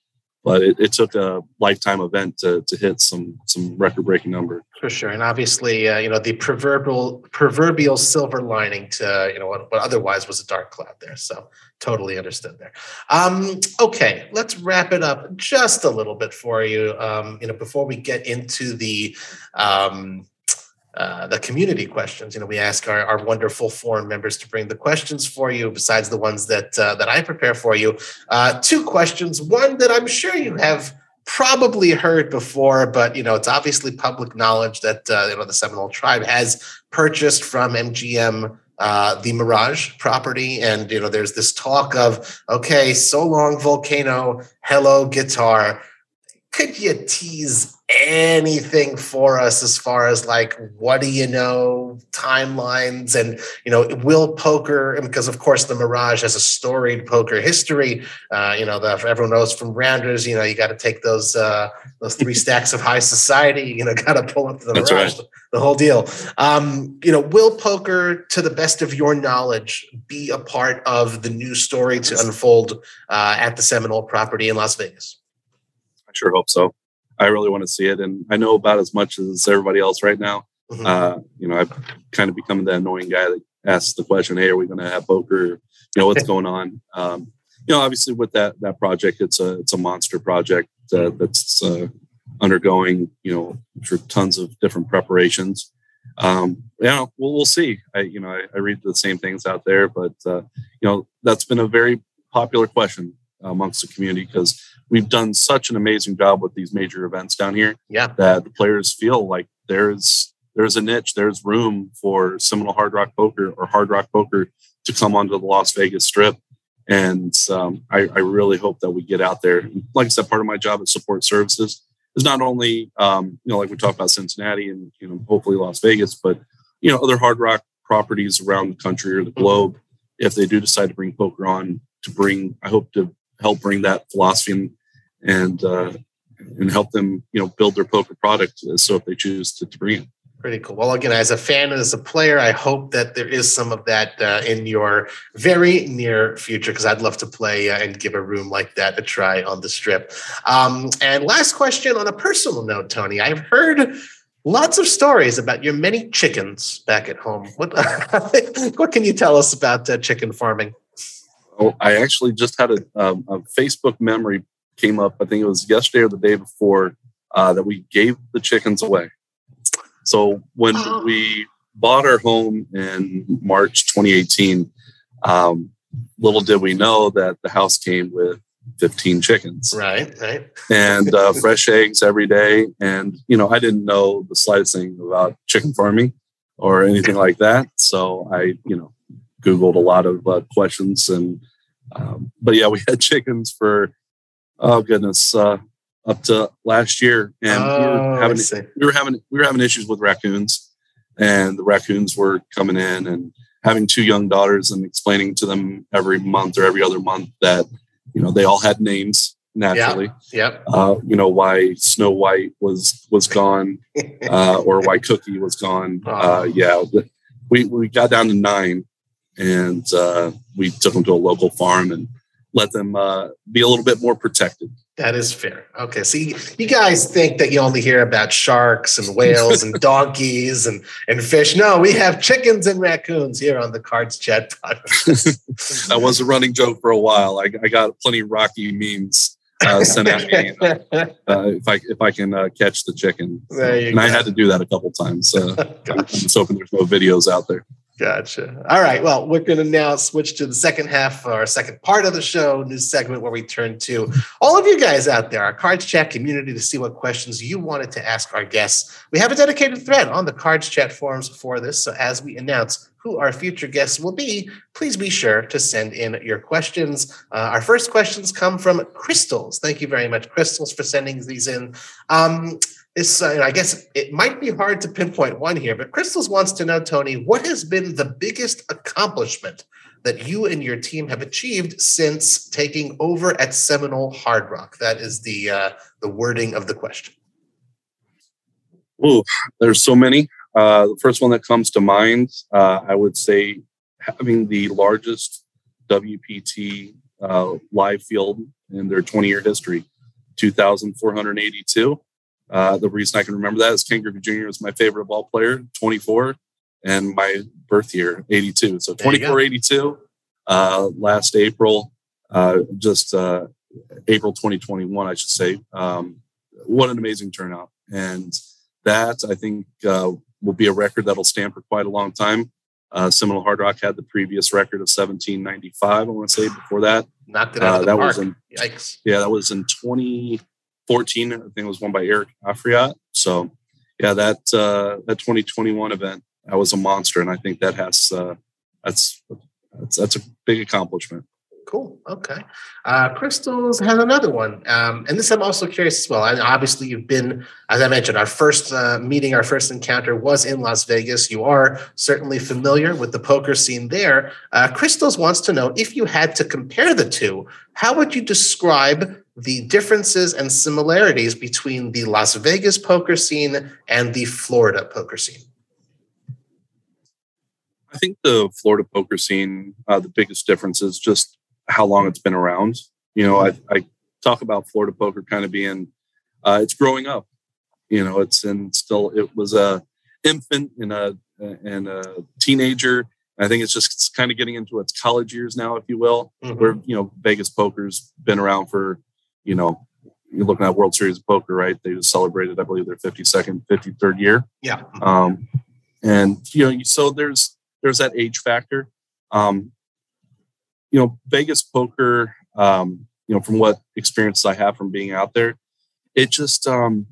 but it, it took a lifetime event to, to hit some some record breaking numbers. For sure, and obviously, uh, you know the proverbial proverbial silver lining to you know what, what otherwise was a dark cloud there. So totally understood there. Um, okay, let's wrap it up just a little bit for you. Um, you know, before we get into the um, uh, the community questions. You know, we ask our, our wonderful forum members to bring the questions for you, besides the ones that uh, that I prepare for you. Uh, two questions. One that I'm sure you have probably heard before, but you know, it's obviously public knowledge that uh, you know the Seminole tribe has purchased from MGM uh, the Mirage property, and you know, there's this talk of okay, so long volcano, hello guitar. Could you tease anything for us as far as like what do you know timelines? And you know will poker because of course the mirage has a storied poker history. Uh, you know the, everyone knows from rounders you know you got to take those uh, those three stacks of high society you know got to pull up to the That's mirage right. the whole deal. Um, you know will poker to the best of your knowledge be a part of the new story to unfold uh, at the seminole property in las vegas sure hope so I really want to see it, and I know about as much as everybody else right now. Mm-hmm. Uh, you know, I've kind of become the annoying guy that asks the question, "Hey, are we going to have poker? You know, what's going on?" Um, you know, obviously with that that project, it's a it's a monster project uh, that's uh, undergoing you know tons of different preparations. Um, yeah, we'll we'll see. I you know I, I read the same things out there, but uh, you know that's been a very popular question amongst the community because we've done such an amazing job with these major events down here. Yeah. That the players feel like there's there's a niche, there's room for Seminole Hard Rock Poker or Hard Rock Poker to come onto the Las Vegas Strip. And um, I, I, really hope that we get out there. Like I said, part of my job at support services is not only um, you know like we talked about Cincinnati and you know hopefully Las Vegas, but you know other Hard Rock properties around the country or the mm-hmm. globe. If they do decide to bring poker on, to bring, I hope to help bring that philosophy and and uh, and help them you know build their poker product. So if they choose to, to bring it. Pretty cool. Well, again, as a fan and as a player, I hope that there is some of that uh, in your very near future because I'd love to play uh, and give a room like that a try on the strip. Um, and last question on a personal note, Tony, I've heard lots of stories about your many chickens back at home. What what can you tell us about uh, chicken farming? Oh, I actually just had a, um, a, Facebook memory came up. I think it was yesterday or the day before uh, that we gave the chickens away. So when oh. we bought our home in March 2018, um, little did we know that the house came with 15 chickens. Right, right. And uh, fresh eggs every day. And, you know, I didn't know the slightest thing about chicken farming or anything like that. So I, you know, Googled a lot of uh, questions and, um, but yeah, we had chickens for, oh goodness, uh, up to last year. And oh, we, were oh, having, we were having, we were having issues with raccoons and the raccoons were coming in and having two young daughters and explaining to them every month or every other month that, you know, they all had names naturally. Yeah. Yep. Uh, you know why Snow White was was gone, uh, or why Cookie was gone. Uh, yeah, we we got down to nine, and uh, we took them to a local farm and let them uh, be a little bit more protected. That is fair. Okay, so you guys think that you only hear about sharks and whales and donkeys and, and fish. No, we have chickens and raccoons here on the Cards Chat podcast. that was a running joke for a while. I, I got plenty of Rocky memes uh, sent at me uh, if I if I can uh, catch the chicken. and go. I had to do that a couple times. Uh, I'm just hoping there's no videos out there. Gotcha. All right. Well, we're going to now switch to the second half our second part of the show, new segment where we turn to all of you guys out there, our Cards Chat community, to see what questions you wanted to ask our guests. We have a dedicated thread on the Cards Chat forums for this. So as we announce who our future guests will be, please be sure to send in your questions. Uh, our first questions come from Crystals. Thank you very much, Crystals, for sending these in. Um, uh, I guess it might be hard to pinpoint one here, but Crystals wants to know, Tony, what has been the biggest accomplishment that you and your team have achieved since taking over at Seminole Hard Rock? That is the uh, the wording of the question. Oh, there's so many. Uh, the first one that comes to mind, uh, I would say, having the largest WPT uh, live field in their 20 year history, 2,482. Uh, the reason I can remember that is Ken Griffey Jr. was my favorite ball player, 24, and my birth year, 82. So 24, 82, uh, last April, uh, just uh, April 2021, I should say. Um, what an amazing turnout. And that, I think, uh, will be a record that'll stand for quite a long time. Uh, Seminole Hard Rock had the previous record of 1795, I want to say, before that. Knocked it out of that park. Was in, Yikes. Yeah, that was in 20- 14, I think it was won by Eric Afriat. So yeah, that uh, that 2021 event, that was a monster, and I think that has uh, that's that's that's a big accomplishment. Cool. Okay. Uh, Crystals has another one. Um, and this I'm also curious as well. And obviously, you've been, as I mentioned, our first uh, meeting, our first encounter was in Las Vegas. You are certainly familiar with the poker scene there. Uh, Crystals wants to know if you had to compare the two, how would you describe the differences and similarities between the Las Vegas poker scene and the Florida poker scene? I think the Florida poker scene, uh, the biggest difference is just how long it's been around. You know, I, I talk about Florida poker kind of being uh, it's growing up. You know, it's and still it was a infant and a and a teenager. I think it's just it's kind of getting into its college years now, if you will. Mm-hmm. Where you know Vegas poker's been around for you know you're looking at World Series of Poker, right? They just celebrated, I believe, their 52nd, 53rd year. Yeah. Um, and you know, so there's there's that age factor. Um, you know, Vegas poker, um, you know, from what experiences I have from being out there, it just, um,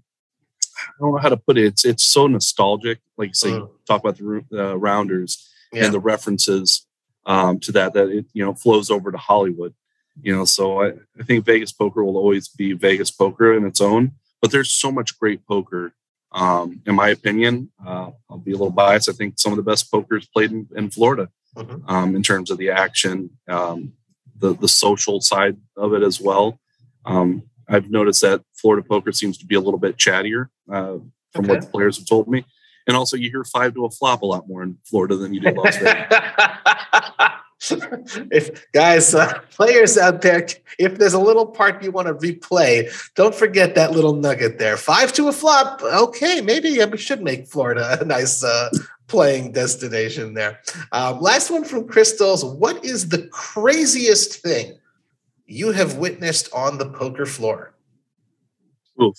I don't know how to put it. It's, it's so nostalgic. Like you say, mm. talk about the uh, rounders yeah. and the references um, to that, that it, you know, flows over to Hollywood, you know, so I, I think Vegas poker will always be Vegas poker in its own, but there's so much great poker um, in my opinion, uh, I'll be a little biased. I think some of the best poker is played in, in Florida mm-hmm. um, in terms of the action, um, the the social side of it as well. Um, I've noticed that Florida poker seems to be a little bit chattier uh, from okay. what the players have told me, and also you hear five to a flop a lot more in Florida than you do Las Vegas. if guys, uh, players out there, if there's a little part you want to replay, don't forget that little nugget there. Five to a flop. Okay, maybe we should make Florida a nice uh, playing destination there. Um, last one from Crystals. What is the craziest thing you have witnessed on the poker floor? Oof.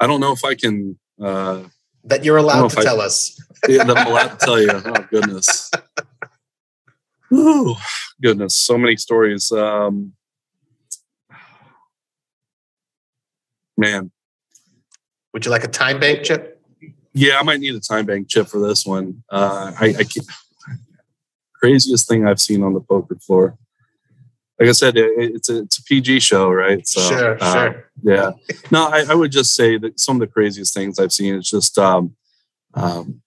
I don't know if I can. Uh, that you're allowed to tell us. yeah, that I'm allowed to tell you. Oh, goodness. Ooh, goodness. So many stories. Um, man. Would you like a time bank chip? Yeah, I might need a time bank chip for this one. Uh, I, I can't, craziest thing I've seen on the poker floor. Like I said, it, it's a it's a PG show, right? So, sure, uh, sure. Yeah. No, I, I, would just say that some of the craziest things I've seen is just um, um,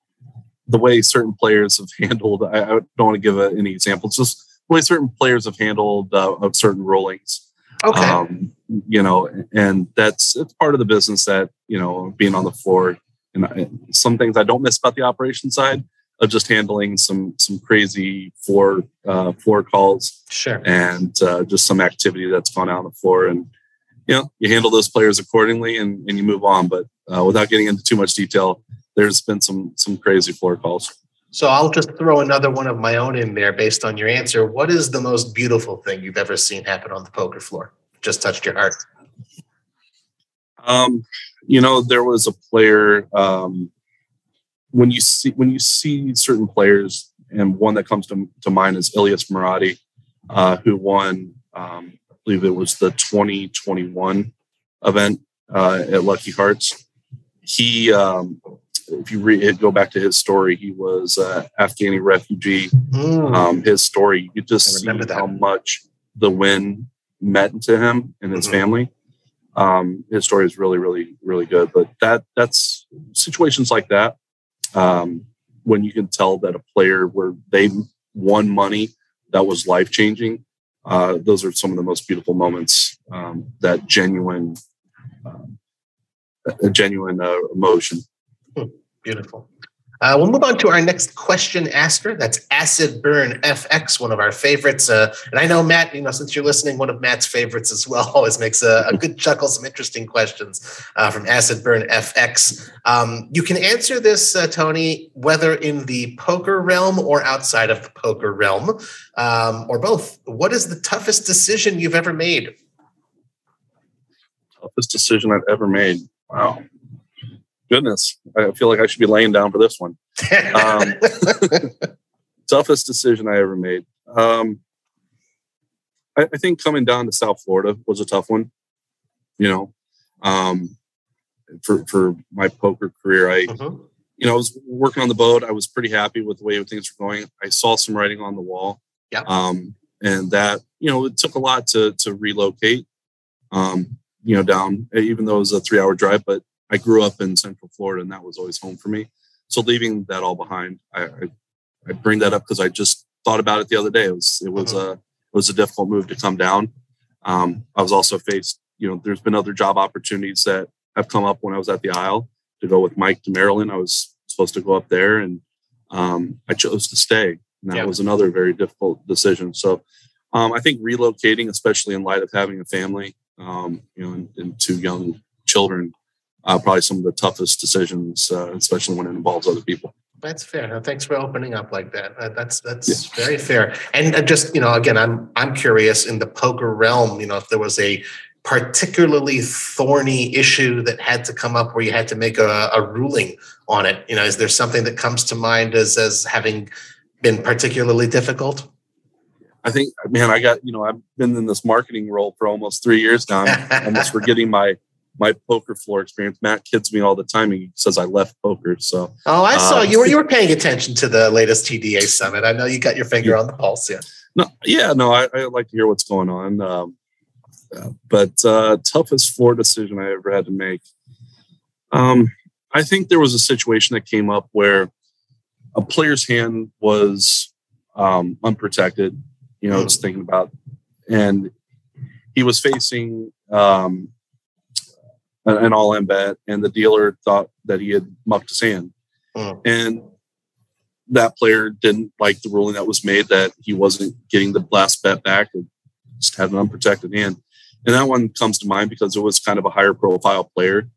the way certain players have handled. I, I don't want to give a, any examples. Just the way certain players have handled uh, of certain rulings. Okay. Um, you know, and that's it's part of the business that you know being on the floor and some things I don't miss about the operation side of just handling some some crazy floor uh, floor calls, sure, and uh, just some activity that's gone out on the floor, and you know you handle those players accordingly, and, and you move on. But uh, without getting into too much detail, there's been some some crazy floor calls. So I'll just throw another one of my own in there based on your answer. What is the most beautiful thing you've ever seen happen on the poker floor? Just touched your heart. Um, you know, there was a player um, when you see when you see certain players, and one that comes to, to mind is Ilyas Muradi, uh, who won, um, I believe it was the 2021 event uh, at Lucky Hearts. He, um, if you read, go back to his story, he was an Afghani refugee. Mm. Um, his story, you just see that. how much the win meant to him and his mm-hmm. family um, his story is really, really, really good. But that that's situations like that um, when you can tell that a player where they won money that was life changing. Uh, those are some of the most beautiful moments. Um, that genuine, um, a genuine uh, emotion. Beautiful. Uh, we'll move on to our next question asker. That's Acid Burn FX, one of our favorites. Uh, and I know Matt, you know, since you're listening, one of Matt's favorites as well. Always makes a, a good chuckle, some interesting questions uh, from Acid Burn FX. Um, you can answer this, uh, Tony, whether in the poker realm or outside of the poker realm, um, or both. What is the toughest decision you've ever made? Toughest decision I've ever made. Wow goodness, I feel like I should be laying down for this one. Um, toughest decision I ever made. Um, I, I, think coming down to South Florida was a tough one. You know, um, for for my poker career, I mm-hmm. you know, I was working on the boat. I was pretty happy with the way things were going. I saw some writing on the wall. Yeah. Um, and that, you know, it took a lot to to relocate. Um, you know, down even though it was a three hour drive, but I grew up in Central Florida and that was always home for me. So leaving that all behind, I I, I bring that up because I just thought about it the other day. It was it was mm-hmm. a it was a difficult move to come down. Um, I was also faced, you know, there's been other job opportunities that have come up when I was at the Isle to go with Mike to Maryland. I was supposed to go up there, and um, I chose to stay. And that yeah. was another very difficult decision. So um, I think relocating, especially in light of having a family, um, you know, and, and, two young children, uh, probably some of the toughest decisions, uh, especially when it involves other people. That's fair. Thanks for opening up like that. Uh, that's that's yeah. very fair. And uh, just you know, again, I'm I'm curious in the poker realm. You know, if there was a particularly thorny issue that had to come up where you had to make a, a ruling on it? You know, is there something that comes to mind as as having been particularly difficult? I think, man, I got you know, I've been in this marketing role for almost three years now. I'm almost forgetting my my poker floor experience. Matt kids me all the time. He says I left poker. So oh, I saw um, you were you were paying attention to the latest TDA summit. I know you got your finger yeah. on the pulse. Yeah. No, yeah, no, I, I like to hear what's going on. Um, but uh, toughest floor decision I ever had to make. Um, I think there was a situation that came up where a player's hand was um, unprotected. You know, I was thinking about, and he was facing um, an all-in bet, and the dealer thought that he had mucked his hand, mm. and that player didn't like the ruling that was made that he wasn't getting the last bet back. It just had an unprotected hand. And that one comes to mind because it was kind of a higher profile player.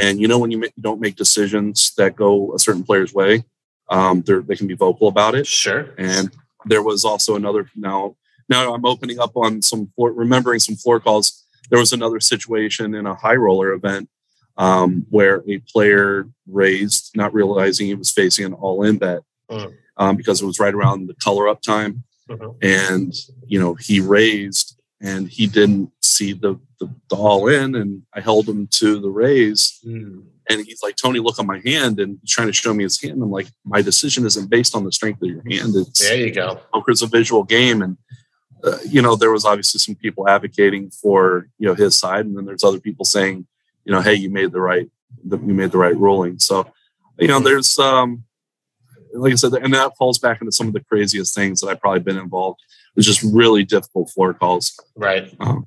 And you know, when you, you don't make decisions that go a certain player's way, um, they can be vocal about it. Sure. And there was also another now. Now I'm opening up on some floor, remembering some floor calls. There was another situation in a high roller event um, where a player raised, not realizing he was facing an all-in bet mm. um, because it was right around the color up time, mm-hmm. and you know he raised and he didn't see the, the, the, all in and I held him to the raise. Mm. And he's like, Tony, look on my hand and he's trying to show me his hand. I'm like, my decision isn't based on the strength of your hand. It's there you go. Poker's a visual game. And, uh, you know, there was obviously some people advocating for, you know, his side. And then there's other people saying, you know, Hey, you made the right, you made the right ruling. So, you know, there's, um, like I said, and that falls back into some of the craziest things that I've probably been involved was just really difficult floor calls. Right. Um,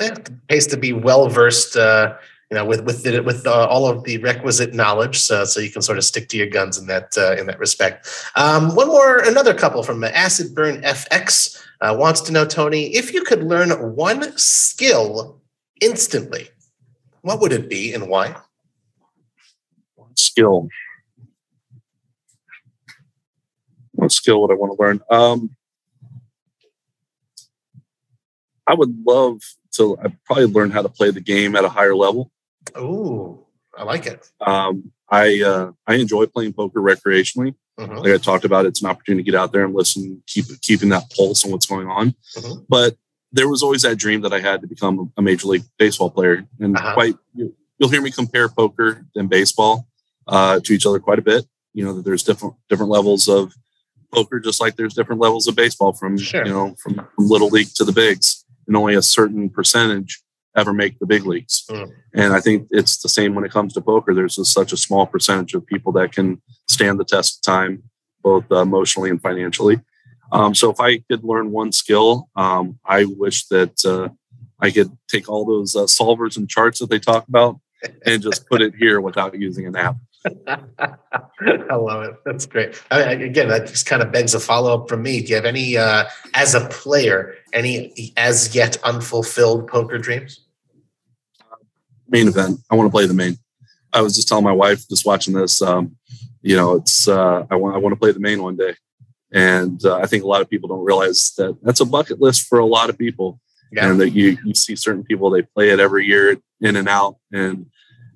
it pays to be well versed, uh, you know, with with the, with uh, all of the requisite knowledge, so, so you can sort of stick to your guns in that uh, in that respect. Um, one more, another couple from Acid Burn FX uh, wants to know, Tony, if you could learn one skill instantly, what would it be and why? One skill. What skill would I want to learn? Um, I would love to I probably learn how to play the game at a higher level. Oh, I like it. Um, I uh, I enjoy playing poker recreationally. Mm-hmm. Like I talked about, it's an opportunity to get out there and listen, keep keeping that pulse on what's going on. Mm-hmm. But there was always that dream that I had to become a major league baseball player, and uh-huh. quite you'll hear me compare poker and baseball uh, to each other quite a bit. You know that there's different different levels of poker, just like there's different levels of baseball from sure. you know from, from little league to the bigs and only a certain percentage ever make the big leagues. Mm. And I think it's the same when it comes to poker. There's just such a small percentage of people that can stand the test of time, both uh, emotionally and financially. Um, so if I could learn one skill, um, I wish that uh, I could take all those uh, solvers and charts that they talk about and just put it here without using an app. I love it. That's great. I mean, again, that just kind of begs a follow up from me. Do you have any, uh, as a player, any as yet unfulfilled poker dreams? Main event. I want to play the main. I was just telling my wife, just watching this. Um, you know, it's uh, I want I want to play the main one day, and uh, I think a lot of people don't realize that that's a bucket list for a lot of people, yeah. and that you you see certain people they play it every year in and out, and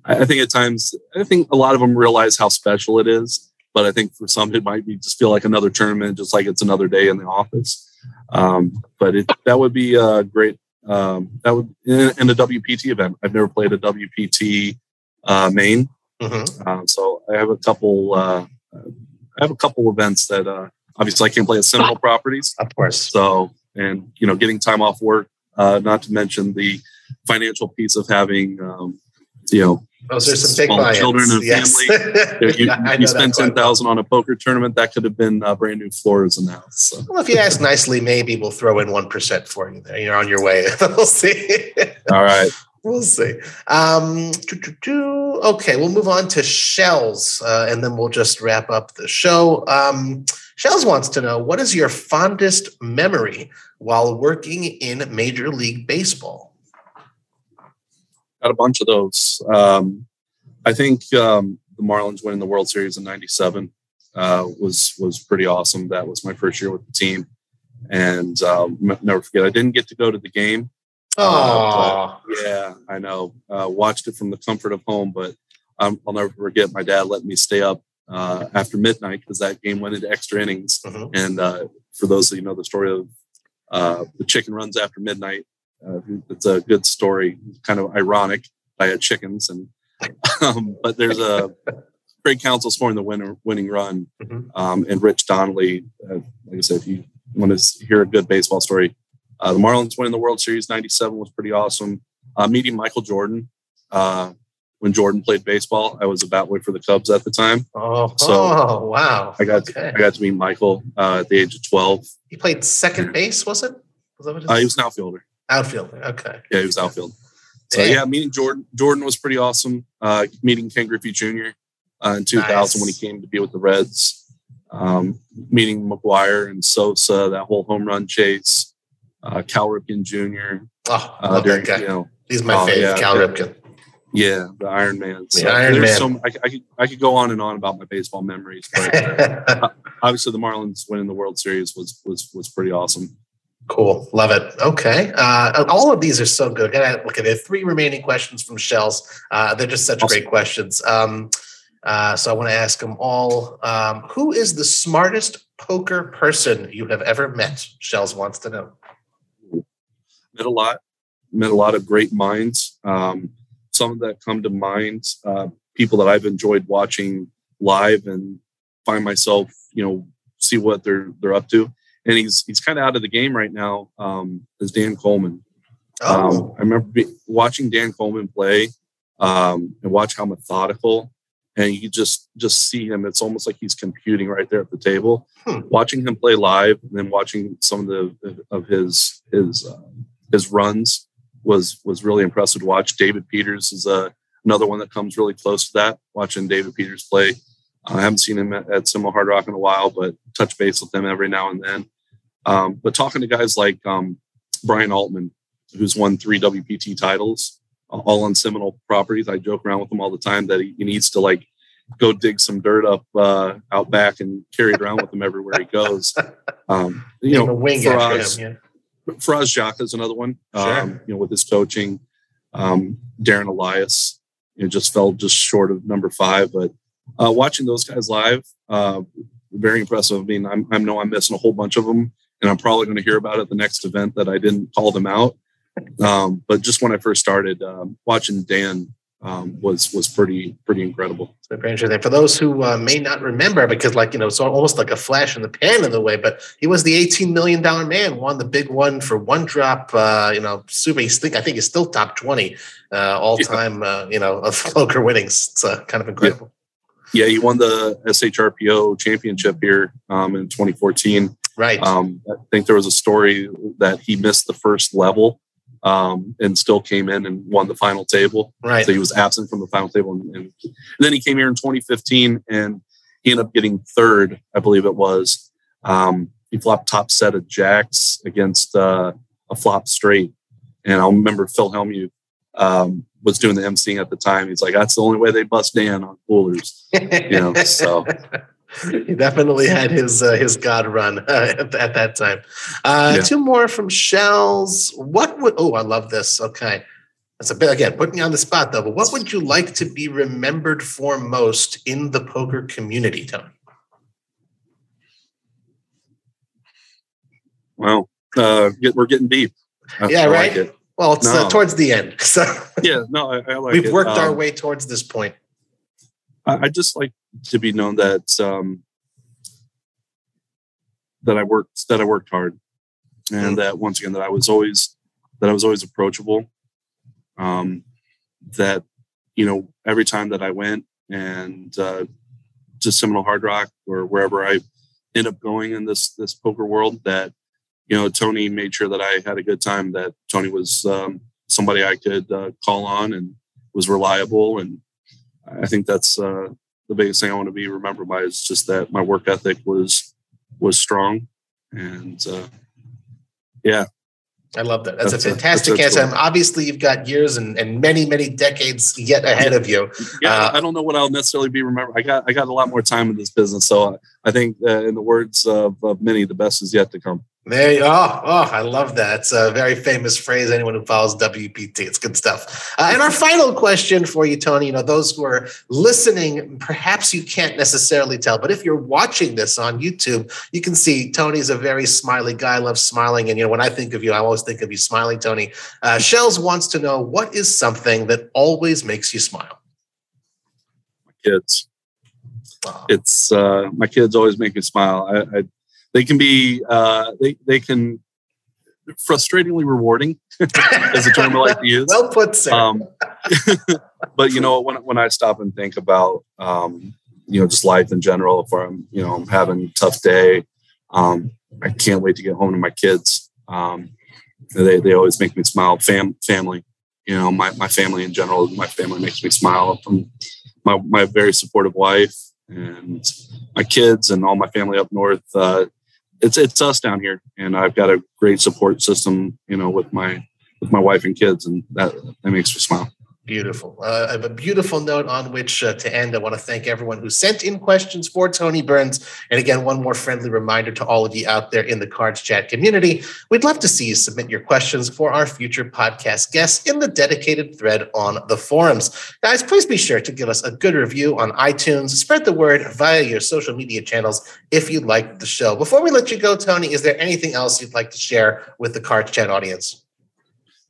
I think at times, I think a lot of them realize how special it is. But I think for some, it might be just feel like another tournament, just like it's another day in the office. Um, but it, that would be a great. Um, that would in, in, a WPT event. I've never played a WPT uh, main, Mm-hmm. Uh, so I have a couple. Uh, I have a couple events that uh, obviously I can't play at Seminole properties, of course. So and you know, getting time off work, uh, not to mention the financial piece of having um, you know those are some big children and yes. family. you, you spend ten thousand on a poker tournament. That could have been uh, brand new floors in the house. So. Well, if you ask nicely, maybe we'll throw in one percent for you. There, you're on your way. we'll see. All right. We'll see. Um, okay, we'll move on to Shells, uh, and then we'll just wrap up the show. Um, Shells wants to know what is your fondest memory while working in Major League Baseball? Got a bunch of those. Um, I think um, the Marlins winning the World Series in '97 uh, was was pretty awesome. That was my first year with the team, and um, never forget. I didn't get to go to the game. Oh, yeah, I know. Uh, watched it from the comfort of home, but I'll never forget. My dad let me stay up uh, after midnight because that game went into extra innings. Mm-hmm. And uh, for those of you know the story of uh, the chicken runs after midnight, uh, it's a good story, kind of ironic. I had chickens, and um, but there's a Craig Counsell scoring the winner, winning run, mm-hmm. um, and Rich Donnelly. Uh, like I said, if you want to hear a good baseball story, uh, the Marlins winning the World Series '97 was pretty awesome. Uh, meeting Michael Jordan uh, when Jordan played baseball, I was a bat boy for the Cubs at the time. Oh, so oh wow! I got okay. I got to meet Michael uh, at the age of 12. He played second base, was it? Was that what he was an outfielder. Outfield. Okay. Yeah, he was outfield. So Damn. yeah, meeting Jordan Jordan was pretty awesome. Uh, meeting Ken Griffey Jr. Uh, in 2000 nice. when he came to be with the Reds. Um, meeting McGwire and Sosa, that whole home run chase. Uh, Cal Ripken Jr. Oh, uh, love during, that guy. You know, He's my oh, favorite, yeah, Cal Ripken. Yeah, the Iron Man. So the Iron Man. So, I, I, could, I could go on and on about my baseball memories, but uh, obviously the Marlins winning the World Series was was was pretty awesome. Cool. Love it. Okay. Uh, all of these are so good. look at it. Three remaining questions from Shells. Uh, they're just such awesome. great questions. Um, uh, so I want to ask them all. Um, who is the smartest poker person you have ever met? Shells wants to know. Met a lot. Met a lot of great minds. Um, some that come to mind, uh, people that I've enjoyed watching live and find myself, you know, see what they're they're up to and he's he's kind of out of the game right now. Um, is Dan Colman? Oh. Um, I remember be, watching Dan Colman play um, and watch how methodical, and you just just see him. It's almost like he's computing right there at the table. Hmm. Watching him play live, and then watching some of the of his his uh, his runs was was really impressive to watch. David Peters is a, uh, another one that comes really close to that. Watching David Peters play. I haven't seen him at, at Seminole Hard Rock in a while, but touch base with him every now and then. Um, but talking to guys like um, Brian Altman, who's won three WPT titles, all on Seminole properties, I joke around with him all the time that he, he needs to like go dig some dirt up uh, out back and carry it around with him everywhere he goes. Um, you know, Faraz, him, yeah. Faraz Jaka is another one. Sure. Um, you know, with his coaching, um, Darren Elias, you know, just fell just short of number five. But uh, watching those guys live, uh, very impressive. I mean, I'm, I know I'm missing a whole bunch of them and I'm probably going to hear about it the next event that I didn't call them out. Um, but just when I first started um, watching Dan um, was was pretty pretty incredible. So very interesting. For those who uh, may not remember, because like you know, it's almost like a flash in the pan in the way, but he was the eighteen million dollar man, won the big one for one drop. Uh, you know, super. He's think I think he's still top twenty uh, all time. Yeah. Uh, you know, of poker winnings. It's uh, kind of incredible. Yeah. yeah. he won the SHRPO championship here um, in 2014. Right. Um, I think there was a story that he missed the first level um, and still came in and won the final table. Right. So he was absent from the final table. And, and, then he came here in 2015 and he ended up getting third, I believe it was. Um, he flopped top set of jacks against uh, a flop straight. And I'll remember Phil Hellmuth um, was doing the emceeing at the time. He's like, that's the only way they bust Dan on coolers. you know, so he definitely had his uh, his God run uh, at, at, that time. Uh, yeah. Two more from Shells. What would? Oh, I love this. Okay, that's a bit again putting you on the spot though. But what would you like to be remembered for most in the poker community, Tony? Well, uh, we're getting deep. I, yeah, right. Like well, it's uh, no. towards the end. So yeah, no, I, I like We've it. worked um, our way towards this point. I, just like to be known that um, that I worked that I worked hard, and that once again that I was always that I was always approachable. Um, that you know every time that I went and uh, to Seminole Hard Rock or wherever I end up going in this this poker world, that you know Tony made sure that I had a good time. That Tony was um, somebody I could uh, call on and was reliable, and I think that's uh, the biggest thing I want to be remembered by is just that my work ethic was was strong, and uh, yeah, I love that. That's, that's a fantastic a, answer. Cool. Obviously, you've got years and, and many, many decades yet ahead of you. Yeah, uh, I don't know what I'll necessarily be remembered. I got I got a lot more time in this business, so I think, uh, in the words of, of many, the best is yet to come. There you are. Oh, I love that. It's a very famous phrase. Anyone who follows WPT, it's good stuff. Uh, and our final question for you, Tony. You know, those who are listening, perhaps you can't necessarily tell, but if you're watching this on YouTube, you can see Tony's a very smiley guy. Loves smiling, and you know, when I think of you, I always think of you smiling, Tony. Uh, Shells wants to know what is something that always makes you smile. My kids. Wow. It's uh, my kids always make me smile. I, I they can be uh, they they can frustratingly rewarding as a term I like to use. well put, sir. Um, but you know when when I stop and think about um, you know just life in general, if I'm you know I'm having a tough day, um, I can't wait to get home to my kids. Um, they they always make me smile. Fam family, you know my my family in general. My family makes me smile. From my my very supportive wife and my kids and all my family up north. Uh, it's it's us down here, and I've got a great support system, you know, with my with my wife and kids, and that that makes me smile. Beautiful. Uh, a beautiful note on which uh, to end. I want to thank everyone who sent in questions for Tony Burns. And again, one more friendly reminder to all of you out there in the Cards Chat community. We'd love to see you submit your questions for our future podcast guests in the dedicated thread on the forums. Guys, please be sure to give us a good review on iTunes. Spread the word via your social media channels if you like the show. Before we let you go, Tony, is there anything else you'd like to share with the Cards Chat audience?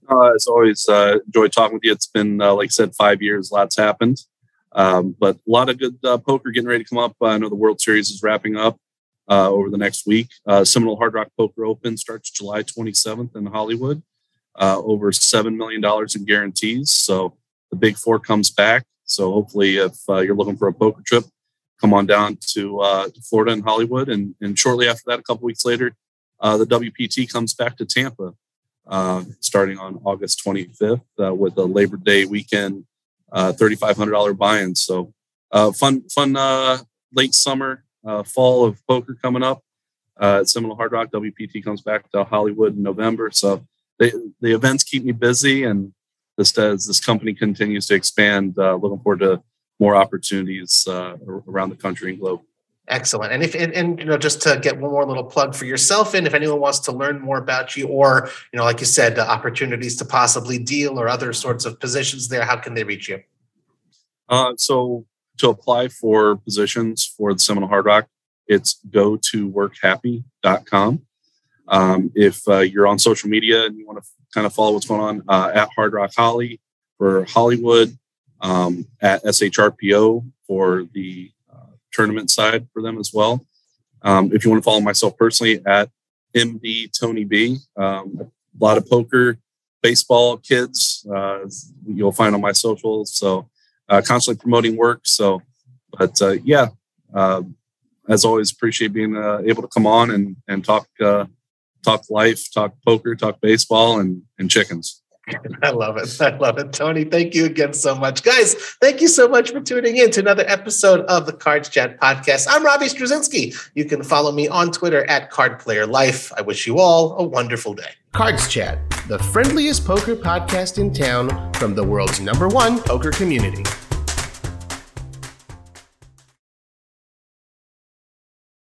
Uh, as always, uh, enjoy talking with you. It's been, uh, like I said, five years. Lots happened, um, but a lot of good uh, poker getting ready to come up. I know the World Series is wrapping up uh, over the next week. Uh, Seminole Hard Rock Poker Open starts July 27th in Hollywood. over seven million dollars in guarantees. So the Big Four comes back. So hopefully, if you're looking for a poker trip, come on down to Florida and Hollywood. And, and shortly after that, a couple weeks later, the WPT comes back to Tampa uh, starting on August 25th uh, with a Labor Day weekend uh, $3,500 buy-in. So uh, fun, fun uh, late summer, fall of poker coming up. at Seminole Hard Rock WPT comes back to Hollywood in November. So they, the events keep me busy, and this as this company continues to expand, looking forward to more opportunities around the country and globe. Excellent. And if and, and, you know, just to get one more little plug for yourself, and if anyone wants to learn more about you, or you know, like you said, uh, opportunities to possibly deal or other sorts of positions there, how can they reach you? Uh, so to apply for positions for the Seminole Hard Rock, it's go to workhappy.com. Um, if uh, you're on social media and you want to kind of follow what's going on uh, at Hard Rock Holly for Hollywood, um, at SHRPO for the tournament side for them as well. Um, if you want to follow myself personally at MD Tony B, um, a lot of poker, baseball, kids, uh, you'll find on my socials. So uh, constantly promoting work. So, but uh, yeah, uh, as always, appreciate being uh, able to come on and and talk uh, talk life, talk poker, talk baseball, and and chickens. I love it. I love it. Tony, thank you again so much. Guys, thank you so much for tuning in to another episode of the Cards Chat podcast. I'm Robbie Strazynski. You can follow me on Twitter at CardPlayerLife. I wish you all a wonderful day. Cards Chat, the friendliest poker podcast in town from the world's number one poker community.